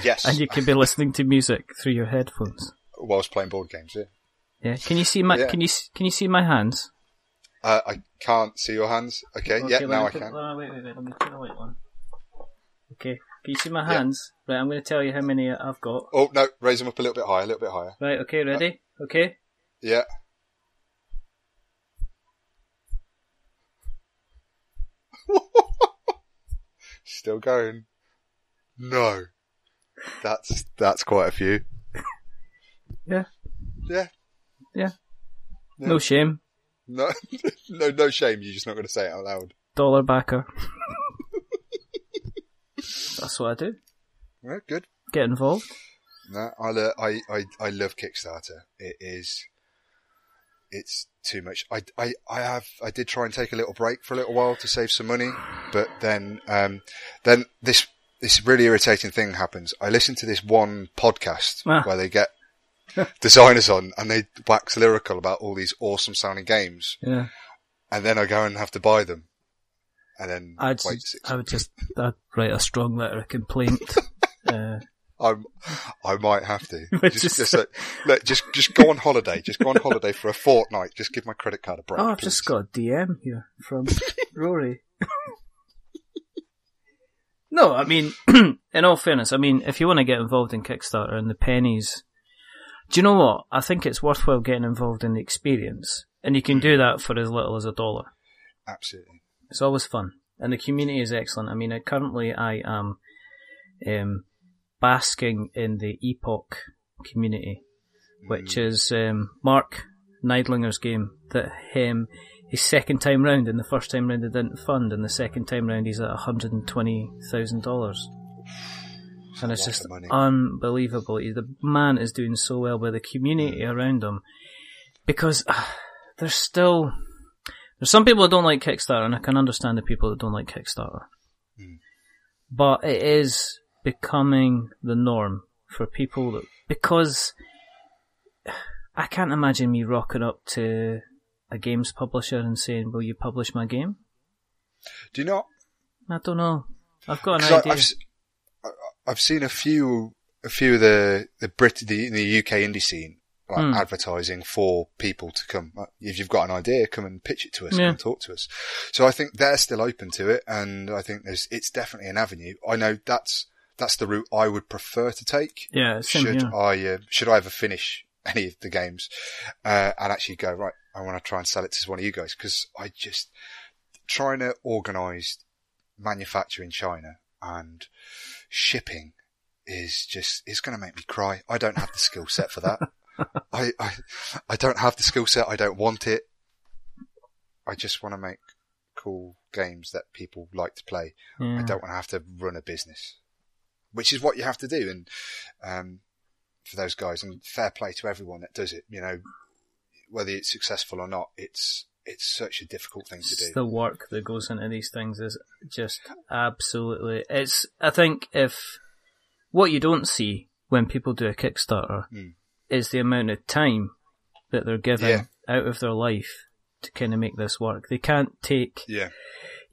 Yes, and you could be listening to music through your headphones. whilst playing board games. Yeah. Yeah. Can you see my? Yeah. Can you can you see my hands? Uh, I can't see your hands. Okay, yeah, now I put- can. oh, wait, wait, wait. Let me put the light on. Okay. Can you see my Yeah. hands? Right. I'm going to tell you how many I've got. Oh no, raise them up a little bit higher, a little bit higher. Right. Okay. Ready? Okay. Yeah. [LAUGHS] Still going. No. That's that's quite a few. [LAUGHS] Yeah. Yeah. Yeah. Yeah. No shame. No, [LAUGHS] no, no shame. You're just not going to say it out loud. Dollar backer. [LAUGHS] That's what I do. Yeah, good. Get involved. No, I, lo- I, I, I love Kickstarter. It is, it's too much. I, I, I have, I did try and take a little break for a little while to save some money, but then, um, then this, this really irritating thing happens. I listen to this one podcast Ah. where they get [LAUGHS] designers on and they wax lyrical about all these awesome sounding games, Yeah. and then I go and have to buy them, and then I'd, just, I would just I'd write a strong letter of complaint. [LAUGHS] uh, I'm, I might have to. [LAUGHS] Just, just, like, look, just, just go on holiday. Just go on holiday for a fortnight. Just give my credit card a break. oh, I've please. just got a DM here from Rory. no, I mean, [CLEARS THROAT] in all fairness, I mean, if you want to get involved in Kickstarter and the pennies, do you know what? I think it's worthwhile getting involved in the experience, and you can do that for as little as a dollar. Absolutely. It's always fun, and the community is excellent. I mean, I, currently I am um, basking in the Epoch community, which is um, Mark Neidlinger's game that him his second time round, and the first time round it didn't fund, and the second time round he's at hundred and twenty thousand dollars. And it's just unbelievable. The man is doing so well with the community around him because uh, there's still there's some people that don't like Kickstarter, and I can understand the people that don't like Kickstarter. Mm. But it is becoming the norm for people that because I can't imagine me rocking up to a games publisher and saying, "Will you publish my game?" Do you not? I don't know. I've got an idea. I've, I've seen a few, a few of the, the Brit, the, the UK indie scene, like Hmm. advertising for people to come. If you've got an idea, come and pitch it to us, Yeah. and talk to us. So I think they're still open to it. And I think there's, it's definitely an avenue. I know that's, that's the route I would prefer to take. yeah, same should here. I uh, should I ever finish [LAUGHS] any of the games uh, and actually go right? I want to try and sell it to one of you guys because I just trying to organise manufacture in China and shipping is just it's going to make me cry. I don't have the skill set for that. [LAUGHS] I, I I don't have the skill set. I don't want it. I just want to make cool games that people like to play. Yeah. I don't want to have to run a business, which is what you have to do. And um, for those guys, and fair play to everyone that does it. You know, whether it's successful or not, it's it's such a difficult thing to It's do. the work that goes into these things is just absolutely. It's. I think if what you don't see when people do a Kickstarter Mm. is the amount of time that they're given Yeah. out of their life to kind of make this work. They can't take. yeah,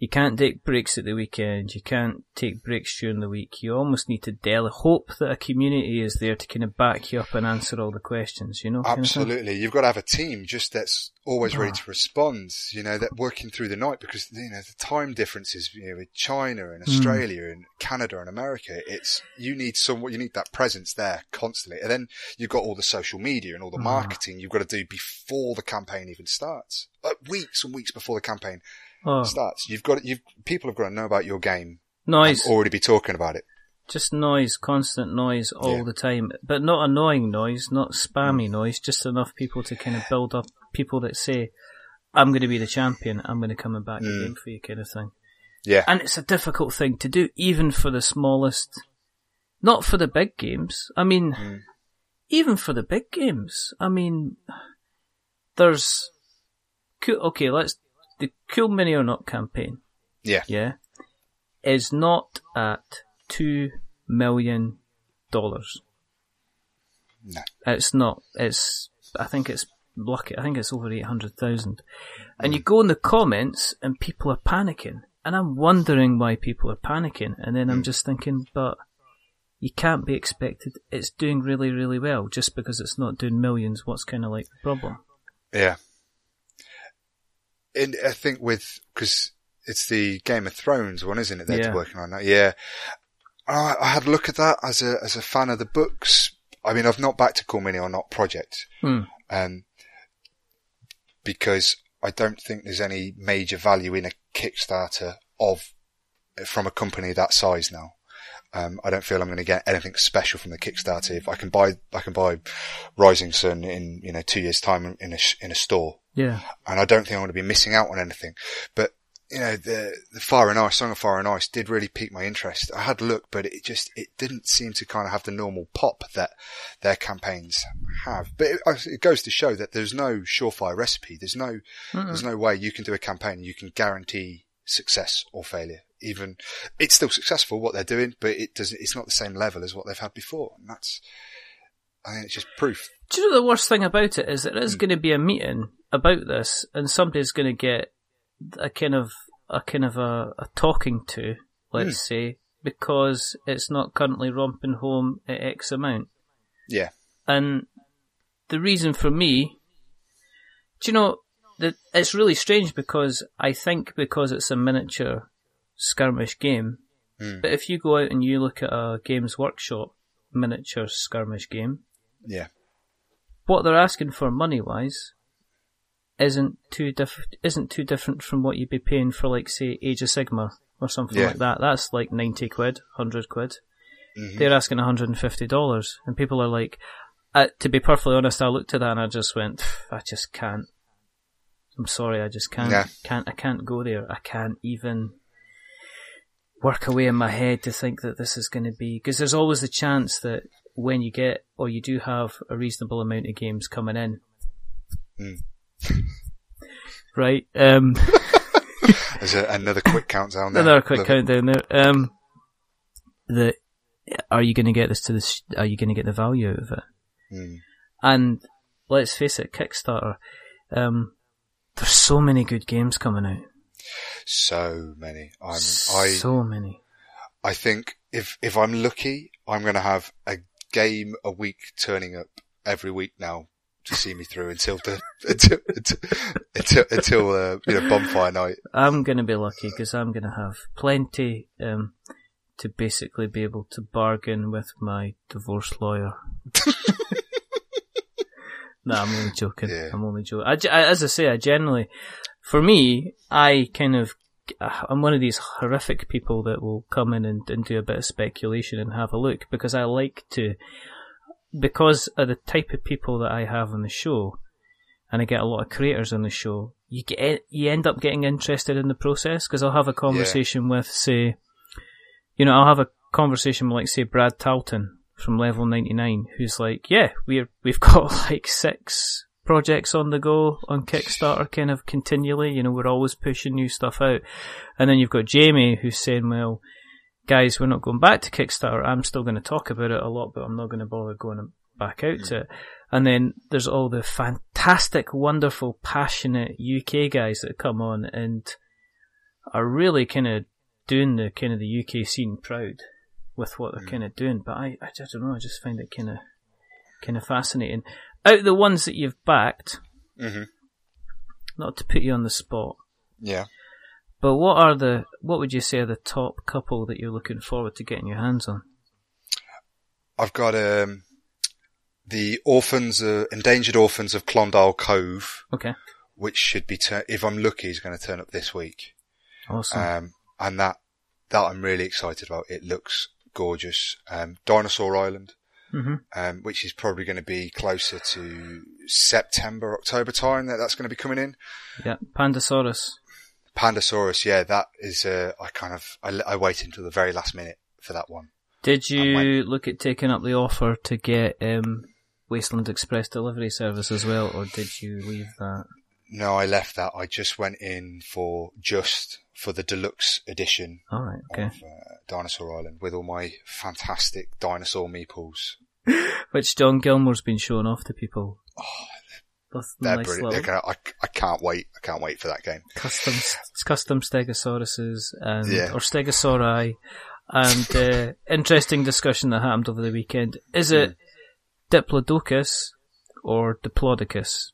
You can't take breaks at the weekend. You can't take breaks during the week. You almost need to dele hope that a community is there to kind of back you up and answer all the questions. You know, absolutely. You've got to have a team just that's always ready Ah. to respond. You know, that working through the night because you know the time differences. You know, with China and Mm. Australia and Canada and America, it's you need someone. You need that presence there constantly, and then you've got all the social media and all the Ah. marketing you've got to do before the campaign even starts. Like weeks and weeks before the campaign Oh, starts. You've got you've people have got to know about your game noise. already be talking about it. Just noise, constant noise all Yeah. the time, but not annoying noise, not spammy noise, just enough people to kind of build up people that say, I'm going to be the champion, I'm going to come and back Mm. game for you kind of thing. Yeah, And it's a difficult thing to do, even for the smallest, not for the big games. I mean, Mm. even for the big games. I mean, there's, okay, let's, the Cool Mini or Not campaign yeah, yeah, is not at two million dollars. no, It's not. It's. I think it's lucky. I think it's over eight hundred thousand. And you mm. go in the comments, and people are panicking, and I'm wondering why people are panicking. And then I'm mm. just thinking, but you can't be expected. It's doing really, really well just because it's not doing millions. What's kind of like the problem? yeah. And I think with because it's the Game of Thrones one, isn't it? They're Yeah. working on that. Yeah, I, I had a look at that as a as a fan of the books. I mean, I've not backed a Cool Mini or Not project, Hmm. um, because I don't think there's any major value in a Kickstarter of from a company that size now. Um, I don't feel I'm going to get anything special from the Kickstarter. If I can buy, I can buy Rising Sun in, you know, two years time in a, in a store. Yeah. And I don't think I'm going to be missing out on anything. But, you know, the, the Fire and Ice, Song of Fire and Ice did really pique my interest. I had a look, but it just, it didn't seem to kind of have the normal pop that their campaigns have. But it, it goes to show that there's no surefire recipe. There's no, Mm-mm. there's no way you can do a campaign you can guarantee success or failure. Even it's still successful what they're doing, but it doesn't. It's not the same level as what they've had before, and that's. I think it's just proof. Do you know the worst thing about it is there Hmm. is going to be a meeting about this, and somebody's going to get a kind of a kind of a, a talking to, let's Hmm. say, because it's not currently romping home at X amount. Yeah, And the reason for me, do you know, that it's really strange because I think because it's a miniature skirmish game, Hmm. but if you go out and you look at a Games Workshop miniature skirmish game, yeah, what they're asking for money wise isn't too different isn't too different from what you'd be paying for like say Age of Sigmar or something Yeah. like that. That's like ninety quid, hundred quid. Mhm. They're asking hundred and fifty dollars, and people are like, uh, to be perfectly honest, I looked at that and I just went, I just can't. I'm sorry, I just can't. Yeah. Can't. I can't go there. I can't even work away in my head to think that this is going to be because there's always the chance that when you get or you do have a reasonable amount of games coming in, Mm. [LAUGHS] right? Um, [LAUGHS] There's a, another quick countdown there. another quick countdown there. Um, the are you going to get this to this? Are you going to get the value out of it? Mm. And let's face it, Kickstarter. Um, there's so many good games coming out. So many. I'm, I, so many. I think if, if I'm lucky, I'm going to have a game a week turning up every week now to see me through until the, [LAUGHS] until, until, until, uh, you know, bonfire night. I'm going to be lucky because I'm going to have plenty um, to basically be able to bargain with my divorce lawyer. [LAUGHS] no, I'm only joking. Yeah. I'm only joking. I, I- as I say, I generally, for me, I kind of, uh, I'm one of these horrific people that will come in and, and do a bit of speculation and have a look because I like to, because of the type of people that I have on the show, and I get a lot of creators on the show, you get you end up getting interested in the process because I'll have a conversation with, say, you know, I'll have a conversation with, like, say, Brad Talton from Level 99, who's like, yeah, we're, we've [LAUGHS] got like six projects on the go on Kickstarter kind of continually, you know, we're always pushing new stuff out. And then you've got Jamie who's saying, well, guys, we're not going back to Kickstarter. I'm still going to talk about it a lot, but I'm not going to bother going back out to it. And then there's all the fantastic, wonderful, passionate UK guys that come on and are really kind of doing the kind of the UK scene proud with what they're mm. kind of doing. But I, I just don't know. I just find it kind of, kind of fascinating. Out of the ones that you've backed, hmm not to put you on the spot, Yeah. but what are the, what would you say are the top couple that you're looking forward to getting your hands on? I've got, um, the orphans, uh, endangered orphans of Condyle Cove, Okay. which should be, tur- if I'm lucky, is going to turn up this week. Awesome. Um, and that, that I'm really excited about. It looks gorgeous. Um, Dinosaur Island, hmm um, which is probably going to be closer to September, October time that that's going to be coming in. Yeah. Pandasaurus. Pandasaurus, yeah, that is, uh, I kind of, I, I waited until the very last minute for that one. Did you look at taking up the offer to get um, Wasteland Express delivery service as well, or did you leave that? No, I left that. I just went in for just for the deluxe edition All right. Okay. of uh, Dinosaur Island with all my fantastic dinosaur meeples. [LAUGHS] Which John Gilmore's been showing off to people. Oh, they're nice brilliant. They're gonna, I, I can't wait. I can't wait for that game. custom custom Stegosauruses and Yeah. or Stegosauri, and uh, [LAUGHS] interesting discussion that happened over the weekend. Is Hmm. it Diplodocus or Diplodocus?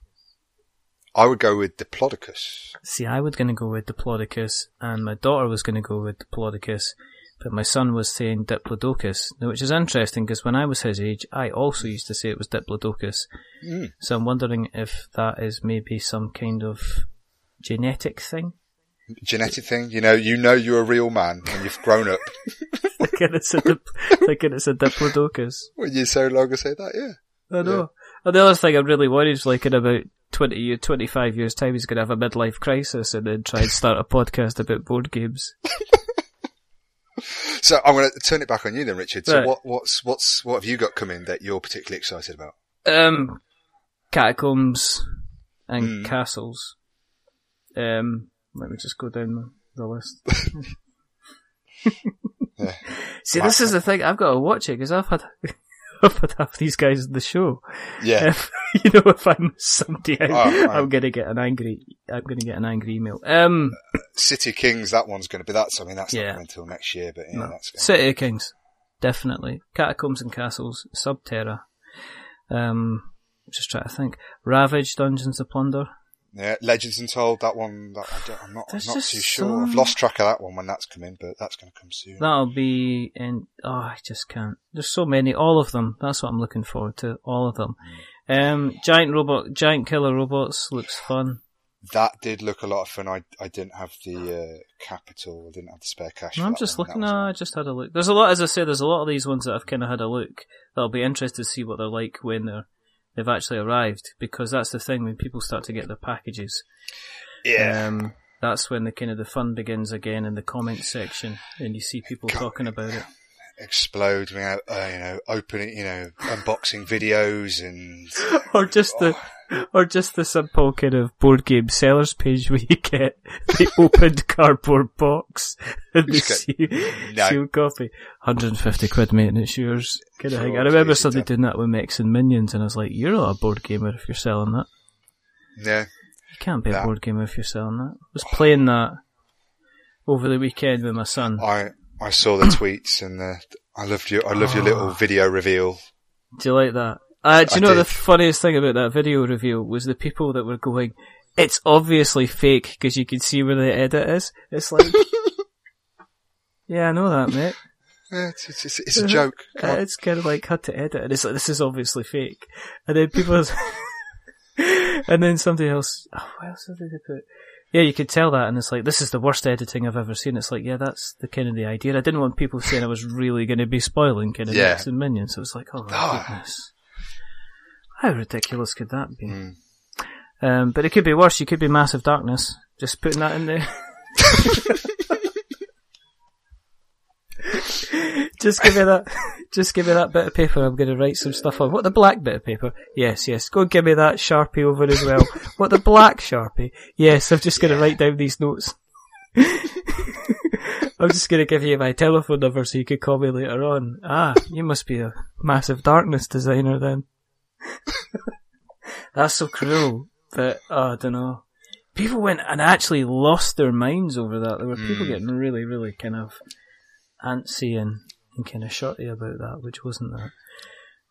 I would go with Diplodocus. See, I was going to go with Diplodocus, and my daughter was going to go with Diplodocus, but my son was saying Diplodocus, which is interesting because when I was his age, I also used to say it was Diplodocus. Mm. So I'm wondering if that is maybe some kind of genetic thing. Genetic thing, you know, you know you're a real man and you've grown up. [LAUGHS] thinking it's a dip, thinking it's a diplodocus. when you so long ago say that, yeah. I know. And the other thing I'm really worried is like in about 20 year, 25 years time he's going to have a midlife crisis and then try and start a podcast about board games. [LAUGHS] So I'm going to turn it back on you then, Richard. So Right. what, what's, what's, what have you got coming that you're particularly excited about? Um, catacombs and Hmm. castles. Um, let me just go down the list. [LAUGHS] [LAUGHS] Yeah. See, this is the thing. I've got to watch it because I've had, [LAUGHS] I've half these guys in the show. Yeah. If [LAUGHS] you know, if I miss somebody out, Oh. I'm gonna get an angry. I'm gonna get an angry email. Um, City Kings, that one's going to be that's. I mean, that's Yeah. not until next year, but yeah, no. that's going City of Kings, definitely. Catacombs and Castles, Subterra. Um, just trying to think. Ravage, Dungeons of Plunder. Yeah, Legends Untold, that one, that, I don't, I'm not, I'm not too sure. I've lost track of that one when that's coming, but that's going to come soon. That'll be in. Oh, I just can't. There's so many. All of them. That's what I'm looking forward to. All of them. Um, giant robot, giant killer robots looks fun. That did look a lot of fun. I, I didn't have the, uh, capital, I didn't have the spare cash. I'm just one. looking. No, I just had a look. There's a lot, as I say, there's a lot of these ones that I've kind of had a look. That'll be interested to see what they're like when they're they've actually arrived, because that's the thing when people start to get their packages. Yeah. Um, that's when the kind of the fun begins again in the comments section, and you see people talking about it. Explode, you know, uh, you know, opening, you know, unboxing videos and, [LAUGHS] or just the [LAUGHS] or just the simple kind of board game sellers page where you get the [LAUGHS] opened cardboard box [LAUGHS] and the seal, No. sealed copy. 150 quid mate and it's yours kind of thing. I remember somebody doing that with Mechs and Minions and I was like, you're not a board gamer if you're selling that. yeah. You can't be a board gamer if you're selling that. I was playing that over the weekend with my son. I, I saw the [CLEARS THROAT] tweets and, uh, I loved your, I loved your little Oh. video reveal. Do you like that? Uh, do you I know the funniest thing about that video reveal was the people that were going, it's obviously fake because you can see where the edit is. It's like, [LAUGHS] yeah, I know that, mate. [LAUGHS] Yeah, it's, it's, it's, a joke. [LAUGHS] Uh, it's kind of like cut to edit, and it's like this is obviously fake. And then people, and then somebody else. Oh, what else did they put? Yeah, you could tell that, and it's like this is the worst editing I've ever seen. It's like, yeah, that's the kind of the idea. I didn't want people saying I was really going to be spoiling kind of Yeah. And minions. So it's like, oh my Ah. goodness, how ridiculous could that be? Mm. Um, but it could be worse. You could be massive darkness. Just putting that in there. [LAUGHS] just give me that. Just give me that bit of paper. I'm going to write some stuff on. What the black bit of paper? Yes, yes. Go and give me that sharpie over as well. what the black sharpie? Yes, I'm just going to write down these notes. [LAUGHS] I'm just going to give you my telephone number so you could call me later on. Ah, you must be a massive darkness designer then. That's so cruel. But oh, I don't know. People went and actually lost their minds over that. There were people Mm. getting really, really kind of antsy and, and kind of shorty about that, which wasn't that,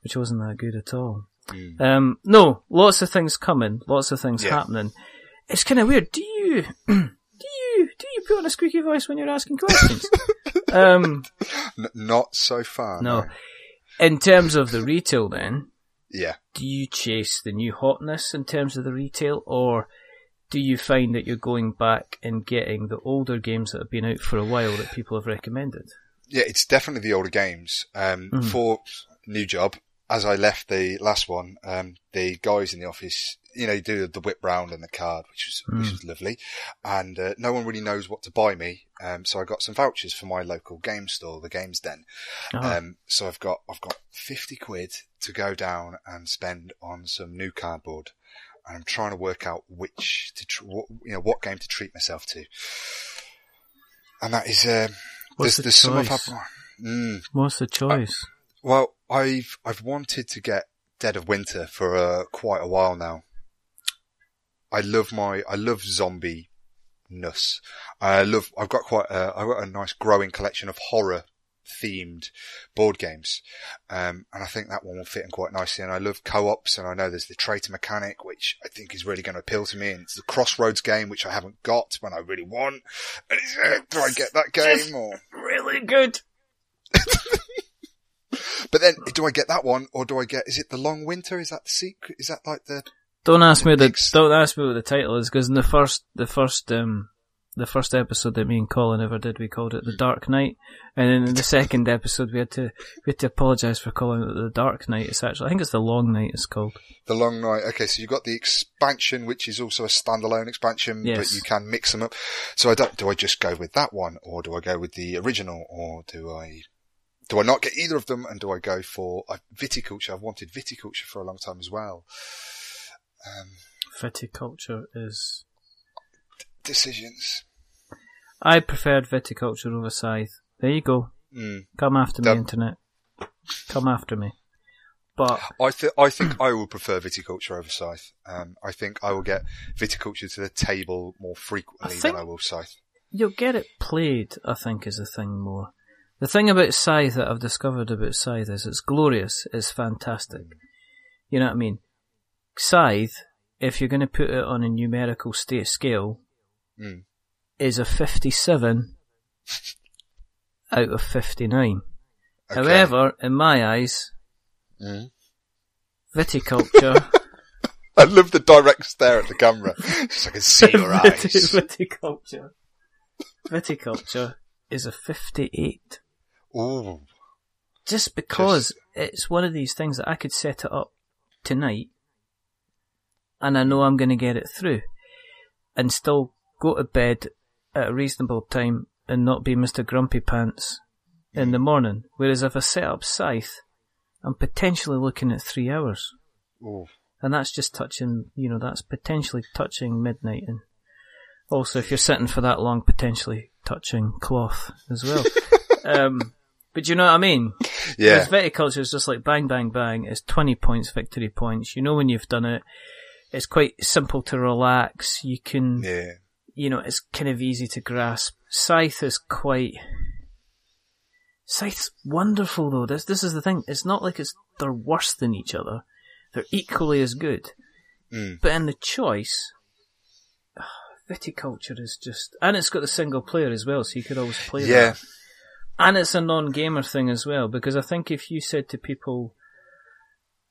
which wasn't that good at all. Mm. Um, no, lots of things coming, lots of things Yeah. happening. It's kind of weird. Do you, [CLEARS THROAT] do you, do you put on a squeaky voice when you're asking questions? [LAUGHS] um, N- not so far. no. In terms of the retail, then, Yeah. do you chase the new hotness in terms of the retail, or do you find that you're going back and getting the older games that have been out for a while that people have recommended? Yeah, it's definitely the older games. Um, Mhm. for new job, as I left the last one, um, the guys in the office, you know, do the whip round and the card, which was, which Mm. was lovely. And, uh, no one really knows what to buy me. Um, so I got some vouchers for my local game store, the Games Den. Oh, Um, so I've got, I've got 50 quid to go down and spend on some new cardboard. And I'm trying to work out which to, tr- what, you know, what game to treat myself to. And that is, um, What's there's, the there's some I've choice? had, mm, What's the choice? Well, I've, I've wanted to get Dead of Winter for, uh, quite a while now. I love my, I love zombie ness. I love, I've got quite a, I've got a nice growing collection of horror themed board games. Um, and I think that one will fit in quite nicely. And I love co-ops and I know there's the traitor mechanic, which I think is really going to appeal to me. And it's the Crossroads game, which I haven't got, but I really want. And it's, uh, do I get that game or, Really good. [LAUGHS] but then do I get that one or do I get, is it the Long Winter? Is that the secret? Is that like the, Don't ask me the don't ask me what the title is because in the first the first um the first episode that me and Colin ever did, we called it the Dark Knight, and then in the second episode we had to we had to apologise for calling it the Dark Knight. It's actually I think it's the Long Night. It's called. The Long Night. Okay, so you've got the expansion, which is also a standalone expansion, Yes. but you can mix them up. So I don't. Do I just go with that one, or do I go with the original, or do I? Do I not get either of them, and do I go for uh, viticulture? I've wanted viticulture for a long time as well. Um, Viticulture is. decisions. I preferred viticulture over scythe. There you go. Mm. Come after me, Done. internet. Come after me. But I, th- I think I will prefer viticulture over scythe. Um, I think I will get viticulture to the table more frequently I than I will scythe. you'll get it played, I think, is the thing more. The thing about Scythe that I've discovered about Scythe is it's glorious, it's fantastic. You know what I mean? Scythe, if you're going to put it on a numerical state scale, Mm. is a 57 out of 59. Okay. However, in my eyes, Mm. viticulture, [LAUGHS] I love the direct stare at the camera, so I can see your eyes. viticulture, viticulture is a 58. Ooh, just because it's one of these things that I could set it up tonight and I know I'm going to get it through and still go to bed at a reasonable time and not be Mr. Grumpy Pants in the morning. Whereas if I set up Scythe, I'm potentially looking at three hours. ooh. And that's just touching, you know, that's potentially touching midnight and also if you're sitting for that long, potentially touching cloth as well. [LAUGHS] um, but you know what I mean? Yeah, Because viticulture is just like bang, bang, bang. It's 20 points, victory points. You know when you've done it. It's quite simple to relax. You can, yeah. you know, it's kind of easy to grasp. Scythe is quite. Scythe's wonderful though. This this is the thing. It's not like it's they're worse than each other. They're equally as good. Mm. But in the choice, [SIGHS] viticulture is just, and it's got the single player as well, so you could always play that. Yeah, And it's a non-gamer thing as well, because I think if you said to people,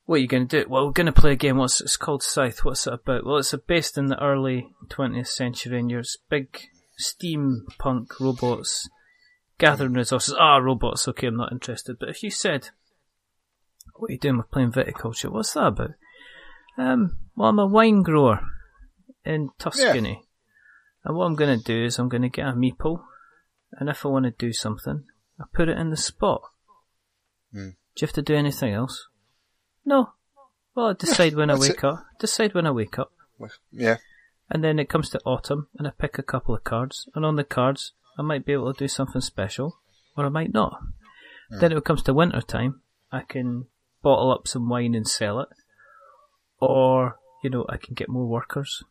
what are you going to do? Well, we're going to play a game, what's it's called Scythe, what's it about? Well, it's based in the early 20th century, and you're big steampunk robots gathering resources. Ah, robots, okay, I'm not interested. But if you said, what are you doing with playing viticulture? What's that about? Um, well, I'm a wine grower in Tuscany. And what I'm going to do is I'm going to get a meeple, and if I want to do something, I put it in the spot. Hmm. Do you have to do anything else? No. Well, I decide when I wake up. Decide when I wake up. yeah. And then it comes to autumn, and I pick a couple of cards, and on the cards, I might be able to do something special, or I might not. Then it comes to winter time, I can bottle up some wine and sell it, or you know, I can get more workers.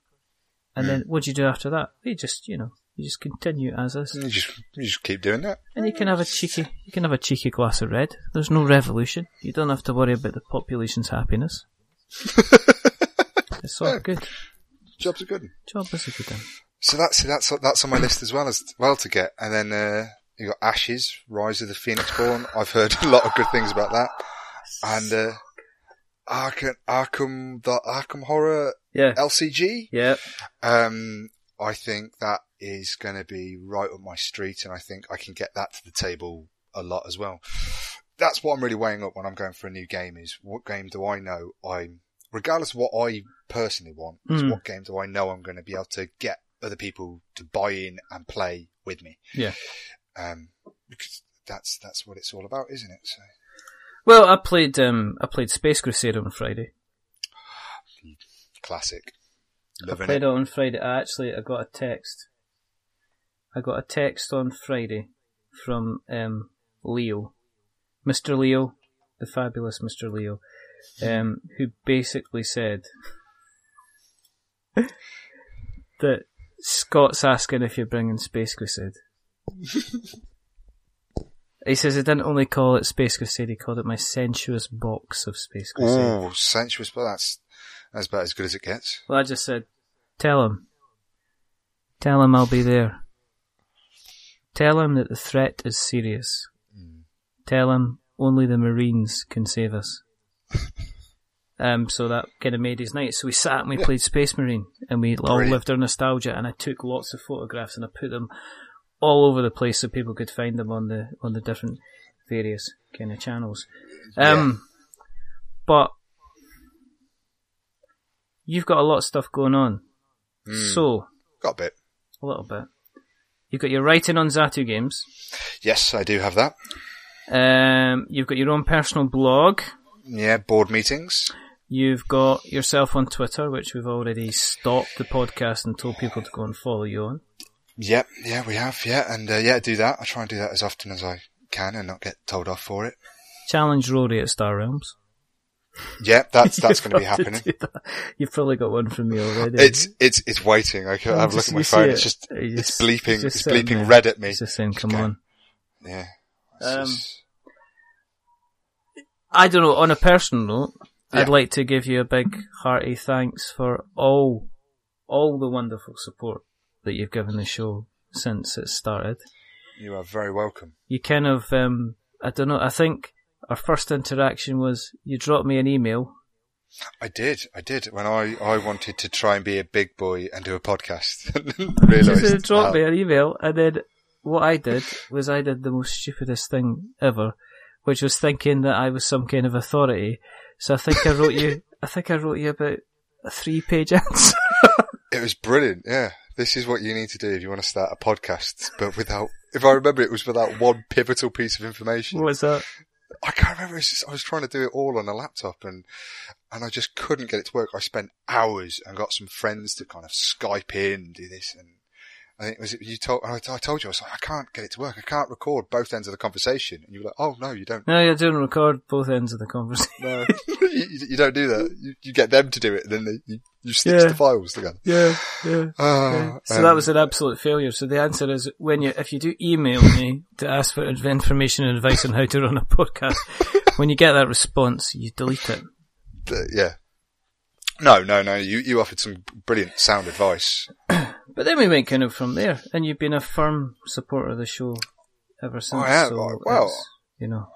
And then what do you do after that? You just, you know, you just continue as is, You just you just keep doing that. and you can have a cheeky, you can have a cheeky glass of red. There's no revolution. You don't have to worry about the population's happiness. it's all good. [LAUGHS] Job's a good. one. Job is a good one. So that's that's that's on my list as well as well to get. And then uh, you got Ashes, Rise of the Phoenixborn. I've heard [LAUGHS] a lot of good things about that. And uh, Arkham, Arkham, the Arkham Horror Yeah. LCG. Yeah. Um, I think that is going to be right up my street, and I think I can get that to the table a lot as well. That's what I'm really weighing up when I'm going for a new game: is what game do I know I'm, regardless of what I personally want, is Mm. what game do I know I'm going to be able to get other people to buy in and play with me? Yeah. Um, because that's that's what it's all about, isn't it? So Well, I played um I played Space Crusader on Friday. classic, I played it. it on Friday. I actually I got a text. I got a text on Friday from um Leo, Mr. Leo, the fabulous Mr. Leo, um, who basically said [LAUGHS] that Scott's asking if you're bringing Space Crusade. [LAUGHS] he says he didn't only call it Space Crusade; he called it my sensuous box of Space Crusade. Oh, sensuous, but that's that's about as good as it gets. Well, I just said, tell him. Tell him I'll be there. Tell him that the threat is serious. Tell him only the Marines can save us. [LAUGHS] Um, so that kind of made his night. So we sat and we played Space Marine and we all Brilliant. lived our nostalgia and I took lots of photographs and I put them all over the place so people could find them on the, on the different various kind of channels. Um, but you've got a lot of stuff going on. Hmm. So, Got a bit. a little bit. You've got your writing on Zatu Games. Yes, I do have that. Um, you've got your own personal blog. Yeah, board meetings. You've got yourself on Twitter, which we've already stopped the podcast and told people to go and follow you on. Yep, yeah, we have, yeah, and uh, yeah, do that. I try and do that as often as I can and not get told off for it. Challenge Rory at Star Realms. Yeah, that's [LAUGHS] that's going to be happening. that. You've probably got one from me already. It's it's it's waiting. I can have a look at my phone. it. It's just You it's bleeping. it's just It's bleeping there. red at me. It's just saying, come Okay. on. Yeah. Um, just- I don't know, on a personal note, I'd like to give you a big hearty thanks for all, all the wonderful support that you've given the show since it started. you are very welcome. You kind of, um, I don't know, I think our first interaction was you dropped me an email. I did. I did. When I, I wanted to try and be a big boy and do a podcast, [LAUGHS] realised. dropped me an email and then what I did was I did the most stupidest thing ever, which was thinking that I was some kind of authority. So I think I wrote you, [LAUGHS] I think I wrote you about a three page answer. It was brilliant. Yeah. This is what you need to do if you want to start a podcast, but without, if I remember, it was without one pivotal piece of information. What was that? I can't remember. Just, I was trying to do it all on a laptop and, and I just couldn't get it to work. I spent hours and got some friends to kind of Skype in do this. And I think it was, you told, I, told you, I was like, I can't get it to work. I can't record both ends of the conversation. And you were like, oh no, you don't. No, you didn't record both ends of the conversation. No, [LAUGHS] you, you- don't do that. You, you get them to do it and then they, you, you stitch Yeah. the files together. Yeah, yeah. [SIGHS] Ah, So that um, was an absolute failure. So the answer is when you, if you do email me to ask for information and advice on how to run a podcast, [LAUGHS] when you get that response, you delete it. uh, yeah. No, no, no. You, you offered some brilliant sound advice. But then we went kind of from there, and you've been a firm supporter of the show ever since. I have. So Well- you know,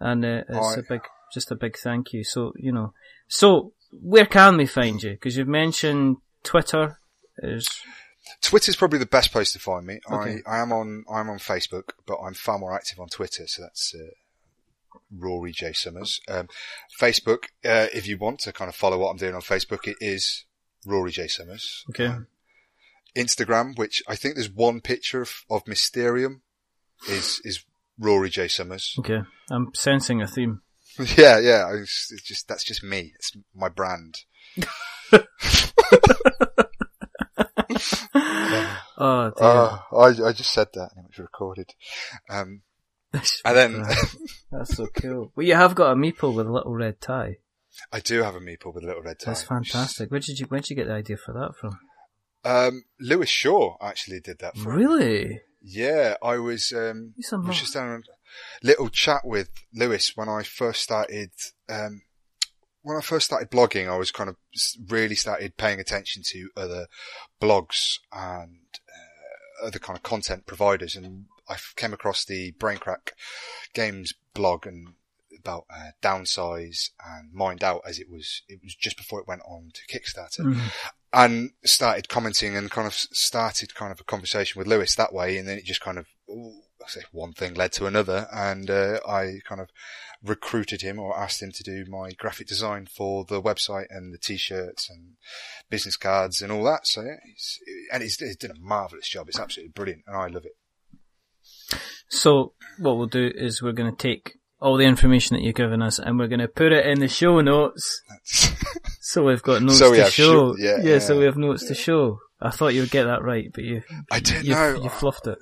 and uh, it's I- a big, just a big thank you. So you know, so where can we find you? Because you've mentioned Twitter is Twitter's probably the best place to find me. Okay. I, I am on I'm on Facebook, but I'm far more active on Twitter. So that's uh, Rory J Summers. Um, Facebook, uh, if you want to kind of follow what I'm doing on Facebook, it is Rory J Summers. okay. Um, Instagram, which I think there's one picture of, of Mysterium, is is Rory J Summers. [LAUGHS] Okay, I'm sensing a theme. yeah, yeah. I was, it's just that's just me. It's my brand. [LAUGHS] [LAUGHS] Oh dear. Uh, I I just said that and it was recorded. Um, and then That's so cool. Well, you have got a meeple with a little red tie. I do have a meeple with a little red tie. That's fantastic. Where did you where did you get the idea for that from? Um, Lewis Shaw actually did that for me. Really? Yeah, I was, um, was just down a little chat with Lewis when I first started, um, when I first started blogging, I was kind of really started paying attention to other blogs and uh, other kind of content providers, and I came across the Braincrack Games blog and about uh, downsize and Mind Up as it was it was just before it went on to Kickstarter Mhm. and started commenting and kind of started kind of a conversation with Lewis that way, and then it just kind of ooh, I say one thing led to another, and uh, I kind of recruited him or asked him to do my graphic design for the website and the t-shirts and business cards and all that. So yeah, he's, and he's, he's done a marvelous job. It's absolutely brilliant, and I love it. So what we'll do is we're going to take all the information that you've given us and we're going to put it in the show notes. [LAUGHS] So we've got notes So we to have show. sho- yeah, so yeah. we have notes to show. I thought you would get that right, but you I didn't you, know. you fluffed it.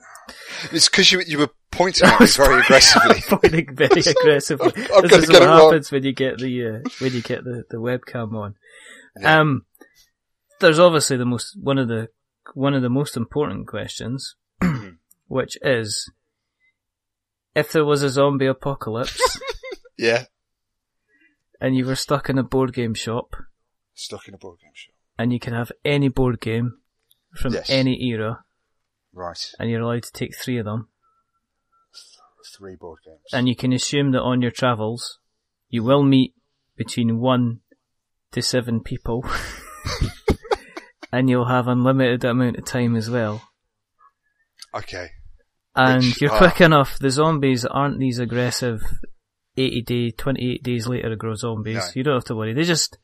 It's because you you were pointing [LAUGHS] at me very aggressively. [LAUGHS] Pointing very aggressively. I'm gonna this is what it wrong. happens when you get the uh, when you get the, the webcam on. Yeah. Um, there's obviously the most one of the one of the most important questions, [CLEARS THROAT] which is if there was a zombie apocalypse [LAUGHS] Yeah, and you were stuck in a board game shop stuck in a board game shop. and you can have any board game from Yes. any era Right, and you're allowed to take three of them three board games. and you can assume that on your travels you will meet between one to seven people, [LAUGHS] and you'll have unlimited amount of time as well. Okay. And Which you're are- quick enough. The zombies aren't these aggressive 80 day, 28 days later grow zombies. No. You don't have to worry. They just,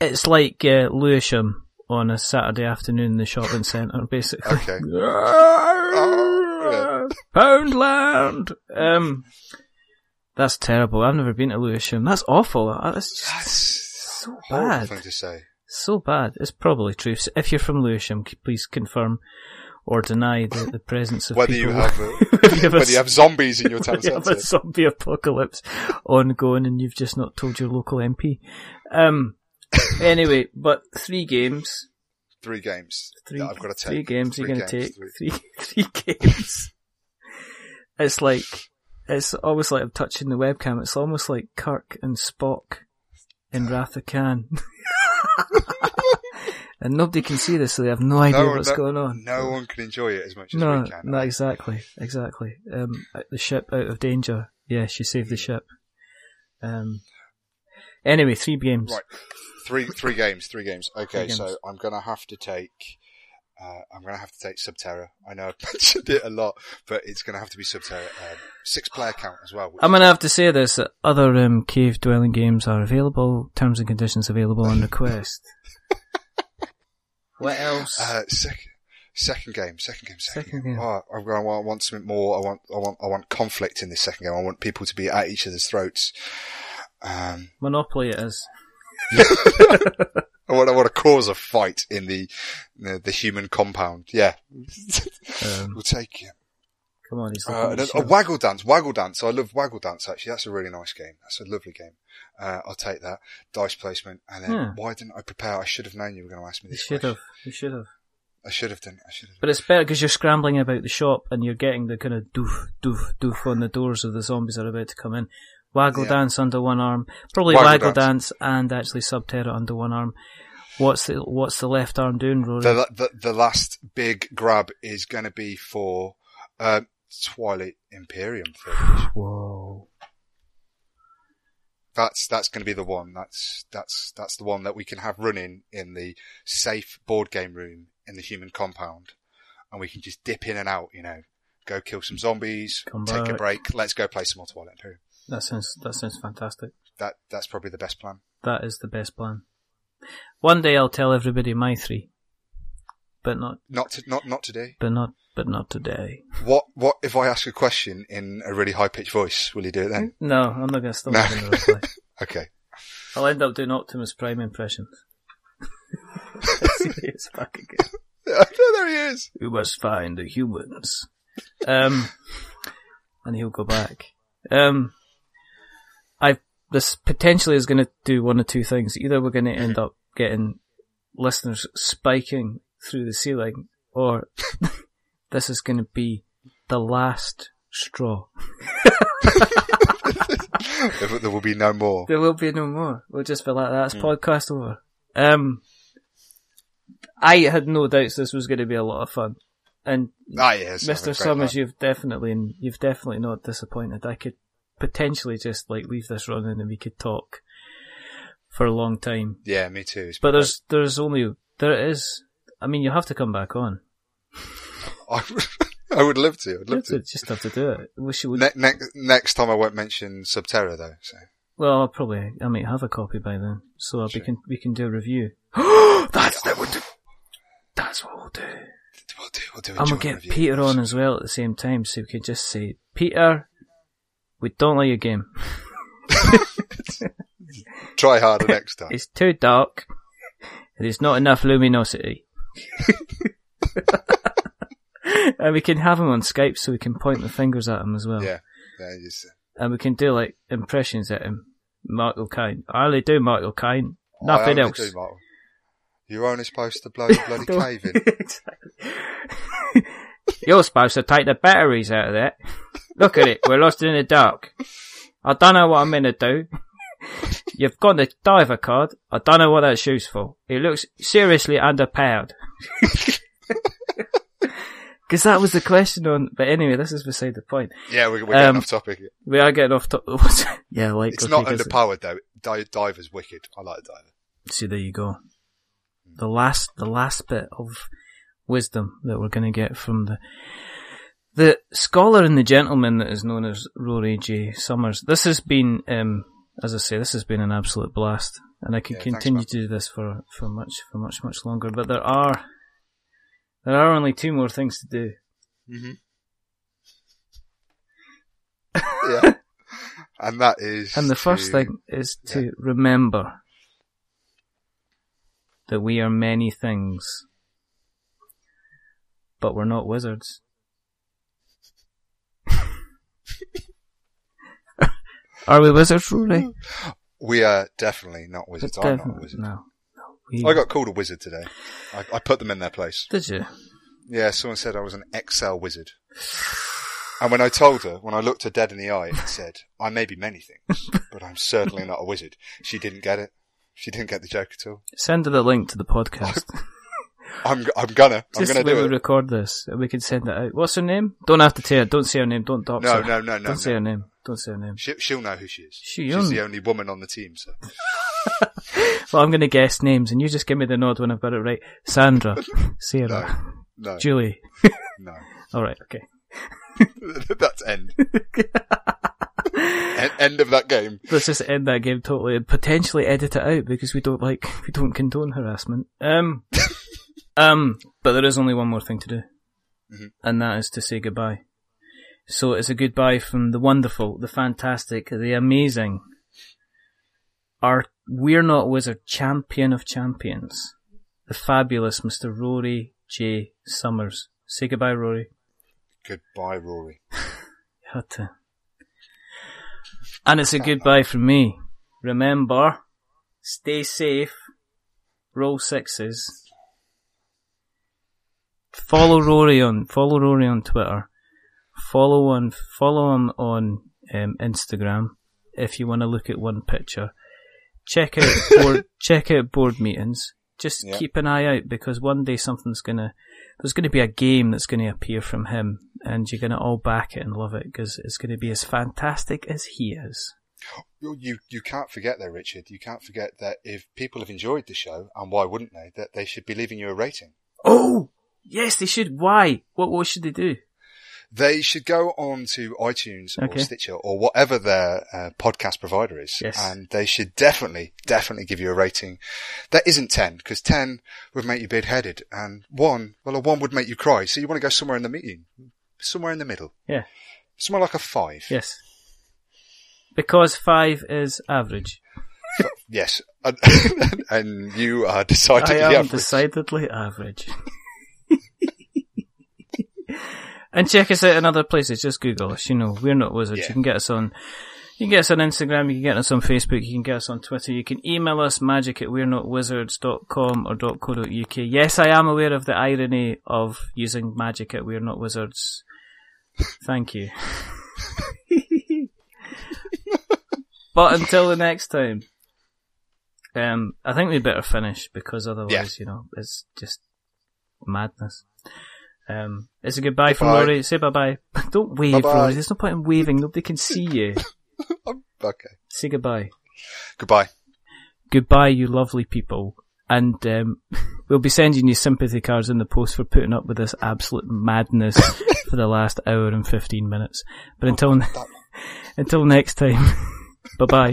it's like uh, Lewisham on a Saturday afternoon in the shopping centre, [LAUGHS] basically. Okay. [LAUGHS] Oh, Poundland! Um, that's terrible. I've never been to Lewisham. That's awful. Uh, That's just That's so bad. thing to say. So bad. It's probably true. So If you're from Lewisham, please confirm or deny the, the presence of Whether people. you have, [LAUGHS] Whether you have a whether you have zombies in your town centre. you have a zombie apocalypse ongoing and you've just not told your local MP. Um, anyway, but three games. Three games Three, I've got to take. three games you're going to take. three- Three, [LAUGHS] three games. it's like, it's almost like I'm touching the webcam. It's almost like Kirk and Spock in Wrath of Khan. And nobody can see this, so they have no idea one- what's no- going on. No one can enjoy it as much as No, we can. no, exactly, exactly. Um, the ship out of danger. Yeah, she saved the ship. Um, anyway, three games. Right. Three three games, three games. Okay, Three so. I'm gonna have to take uh, I'm gonna have to take Subterra. I know I've [LAUGHS] mentioned it a lot, but it's gonna have to be Subterra. Um, six player count as well. I'm gonna have to say this: that other um, cave dwelling games are available. Terms and conditions available on request. [LAUGHS] what else? uh, second second game, second game, second, Second game. game. Oh, I want, I want something more. I want I want I want conflict in this second game. I want people to be at each other's throats. Um, Monopoly it is. [LAUGHS] I want I want to cause a fight in the the, the human compound. Yeah, Um, [LAUGHS] we'll take it. Come on, he's Uh, looking and at then- the oh, show. Waggle Dance, Waggle Dance. I love Waggle Dance actually. That's a really nice game. That's a lovely game. Uh, I'll take that. Dice placement. And then Hmm. why didn't I prepare? I should have known you were going to ask me this. You should question. have. You should have. I should have done. I should have. But it's better because you're scrambling about the shop and you're getting the kind of doof, doof, doof on the doors of the zombies that are about to come in. Waggle Yeah. dance under one arm, probably Waggle waggle, dance. dance. and actually Subterra under one arm. What's the What's the left arm doing, Rory? The, the, the last big grab is going to be for uh, Twilight Imperium. edition. Whoa! That's that's going to be the one. That's that's that's the one that we can have running in the safe board game room in the human compound, and we can just dip in and out. You know, go kill some zombies, Come take a break. Let's go play some more Twilight Imperium. That sounds that sounds fantastic. That that's probably the best plan. That is the best plan. One day I'll tell everybody my three, but not Not to, not not today. but not but not today. What what if I ask a question in a really high pitched voice? Will you do it then? No, I'm not going to stop No. doing the reply. [LAUGHS] Okay. I'll end up doing Optimus Prime impressions. [LAUGHS] it's back again. [LAUGHS] there he is. We must find the humans. Um, and he'll go back. Um, I this potentially is going to do one of two things. Either we're going to end up getting listeners spiking through the ceiling, or this is going to be the last straw. There will be no more. There will be no more. We'll just be like, that's podcast over. Um, I had no doubts this was going to be a lot of fun. And Ah, yes. Mr. Summers, you've definitely, you've definitely not disappointed. I could potentially just like leave this running and we could talk for a long time. Yeah, me too. But there's, there's only, there is, I mean, you have to come back on. [LAUGHS] I, [LAUGHS] I would love to. I'd love to just have to do it. Wish you would. Ne- ne- next time I won't mention Subterra though. So well, I'll probably, I might have a copy by then, so we can, we can do a review. [GASPS] [GASPS] That's that would do. That's what we'll do. we'll do. We'll do. a I'm gonna get review. Peter on as well at the same time, so we can just say, Peter, we don't like your game. [LAUGHS] Try harder next time. It's too dark. There's not enough luminosity. [LAUGHS] and we can have him on Skype so we can point the fingers at him as well. Yeah. Yeah, uh, just, And we can do like impressions at him. Mark O'Kine. I only do O'Kine. I Nothing only else. do. You're only supposed to blow the [LAUGHS] bloody cave in. [LAUGHS] exactly. You're supposed to take the batteries out of that. Look at it, we're lost in the dark. I don't know what I'm gonna do. You've got the diver card. I don't know what that's used for. It looks seriously underpowered. Because that was the question on. But anyway, this is beside the point. Yeah, we're, we're getting Um, off topic. We are getting off. To- [LAUGHS] yeah, like It's not not 'cause- underpowered though. Di- Diver's wicked. I like Diver. See, there you go. The last, the last bit of wisdom that we're going to get from the the scholar and the gentleman that is known as Rory J. Summers. This has been, um, as I say, this has been an absolute blast, and I could Yeah, continue man. to do this for for much for much much longer. But there are there are only two more things to do. Mm-hmm. [LAUGHS] yeah. And that is. And the first to- thing is to remember that we are many things, but we're not wizards. [LAUGHS] are we wizards, Rory? We are definitely not wizards. I'm not a wizard. No. I got called a wizard today. I, I put them in their place. Did you? Yeah, someone said I was an Excel wizard. And when I told her, when I looked her dead in the eye and said, I may be many things, [LAUGHS] but I'm certainly not a wizard, she didn't get it. She didn't get the joke at all. Send her the link to the podcast. [LAUGHS] [LAUGHS] I'm, I'm gonna, I'm Just gonna when we it. record this, and we can send it out. What's her name? Don't have to say it. Don't say her name. Don't dox No, her. no, no, no, Don't say no. her name. Don't say her name. She, she'll know who she is. She She's own- the only woman on the team, so. Well, I'm going to guess names, and you just give me the nod when I've got it right. Sandra, [LAUGHS] Sarah, No, Julie. no. [LAUGHS] All right, okay. [LAUGHS] That's end. end. End of that game. Let's just end that game totally and potentially edit it out because we don't like we don't condone harassment. Um, um, but there is only one more thing to do, Mhm. and that is to say goodbye. So it's a goodbye from the wonderful, the fantastic, the amazing, our We're Not Wizard champion of champions, the fabulous Mr. Rory J. Summers. Say goodbye, Rory. Goodbye, Rory. [LAUGHS] Had to. And it's a goodbye from me. Remember, stay safe, roll sixes. Follow Rory on, follow Rory on Twitter. Follow on, follow him on um, Instagram if you want to look at one picture. Check out [LAUGHS] board, check out board meetings. Just Yeah. keep an eye out because one day something's gonna, there's gonna be a game that's gonna appear from him and you're gonna all back it and love it because it's gonna be as fantastic as he is. You, you can't forget there, Richard. You can't forget that if people have enjoyed the show, and why wouldn't they, that they should be leaving you a rating. Oh! Yes, they should. Why? What, what should they do? They should go on to iTunes or Stitcher or whatever their uh, podcast provider is, Yes. and they should definitely, definitely give you a rating that isn't ten, because ten would make you big-headed, and one, well, a one would make you cry. So you want to go somewhere in the meeting, somewhere in the middle, Yeah. somewhere like a five. Yes. Because five is average. Yes, [LAUGHS] and, and you are decidedly I am average. decidedly average. And check us out in other places. Just Google us. You know, we're not wizards. Yeah. You can get us on. You can get us on Instagram, you can get us on Facebook, you can get us on Twitter, you can email us magic at we're not wizards.com or .co.uk. Yes, I am aware of the irony of using magic at we're not wizards. Thank you. [LAUGHS] but until the next time, um, I think we better finish because otherwise, Yeah. you know, it's just madness. Um, it's a goodbye from Goodbye. Rory. Say bye bye. [LAUGHS] Don't wave, Bye-bye. Rory. There's no point in waving. Nobody can see you. [LAUGHS] okay. Say goodbye. Goodbye. Goodbye, you lovely people. And um, [LAUGHS] we'll be sending you sympathy cards in the post for putting up with this absolute madness for the last hour and 15 minutes. But until, That- until next time, bye bye.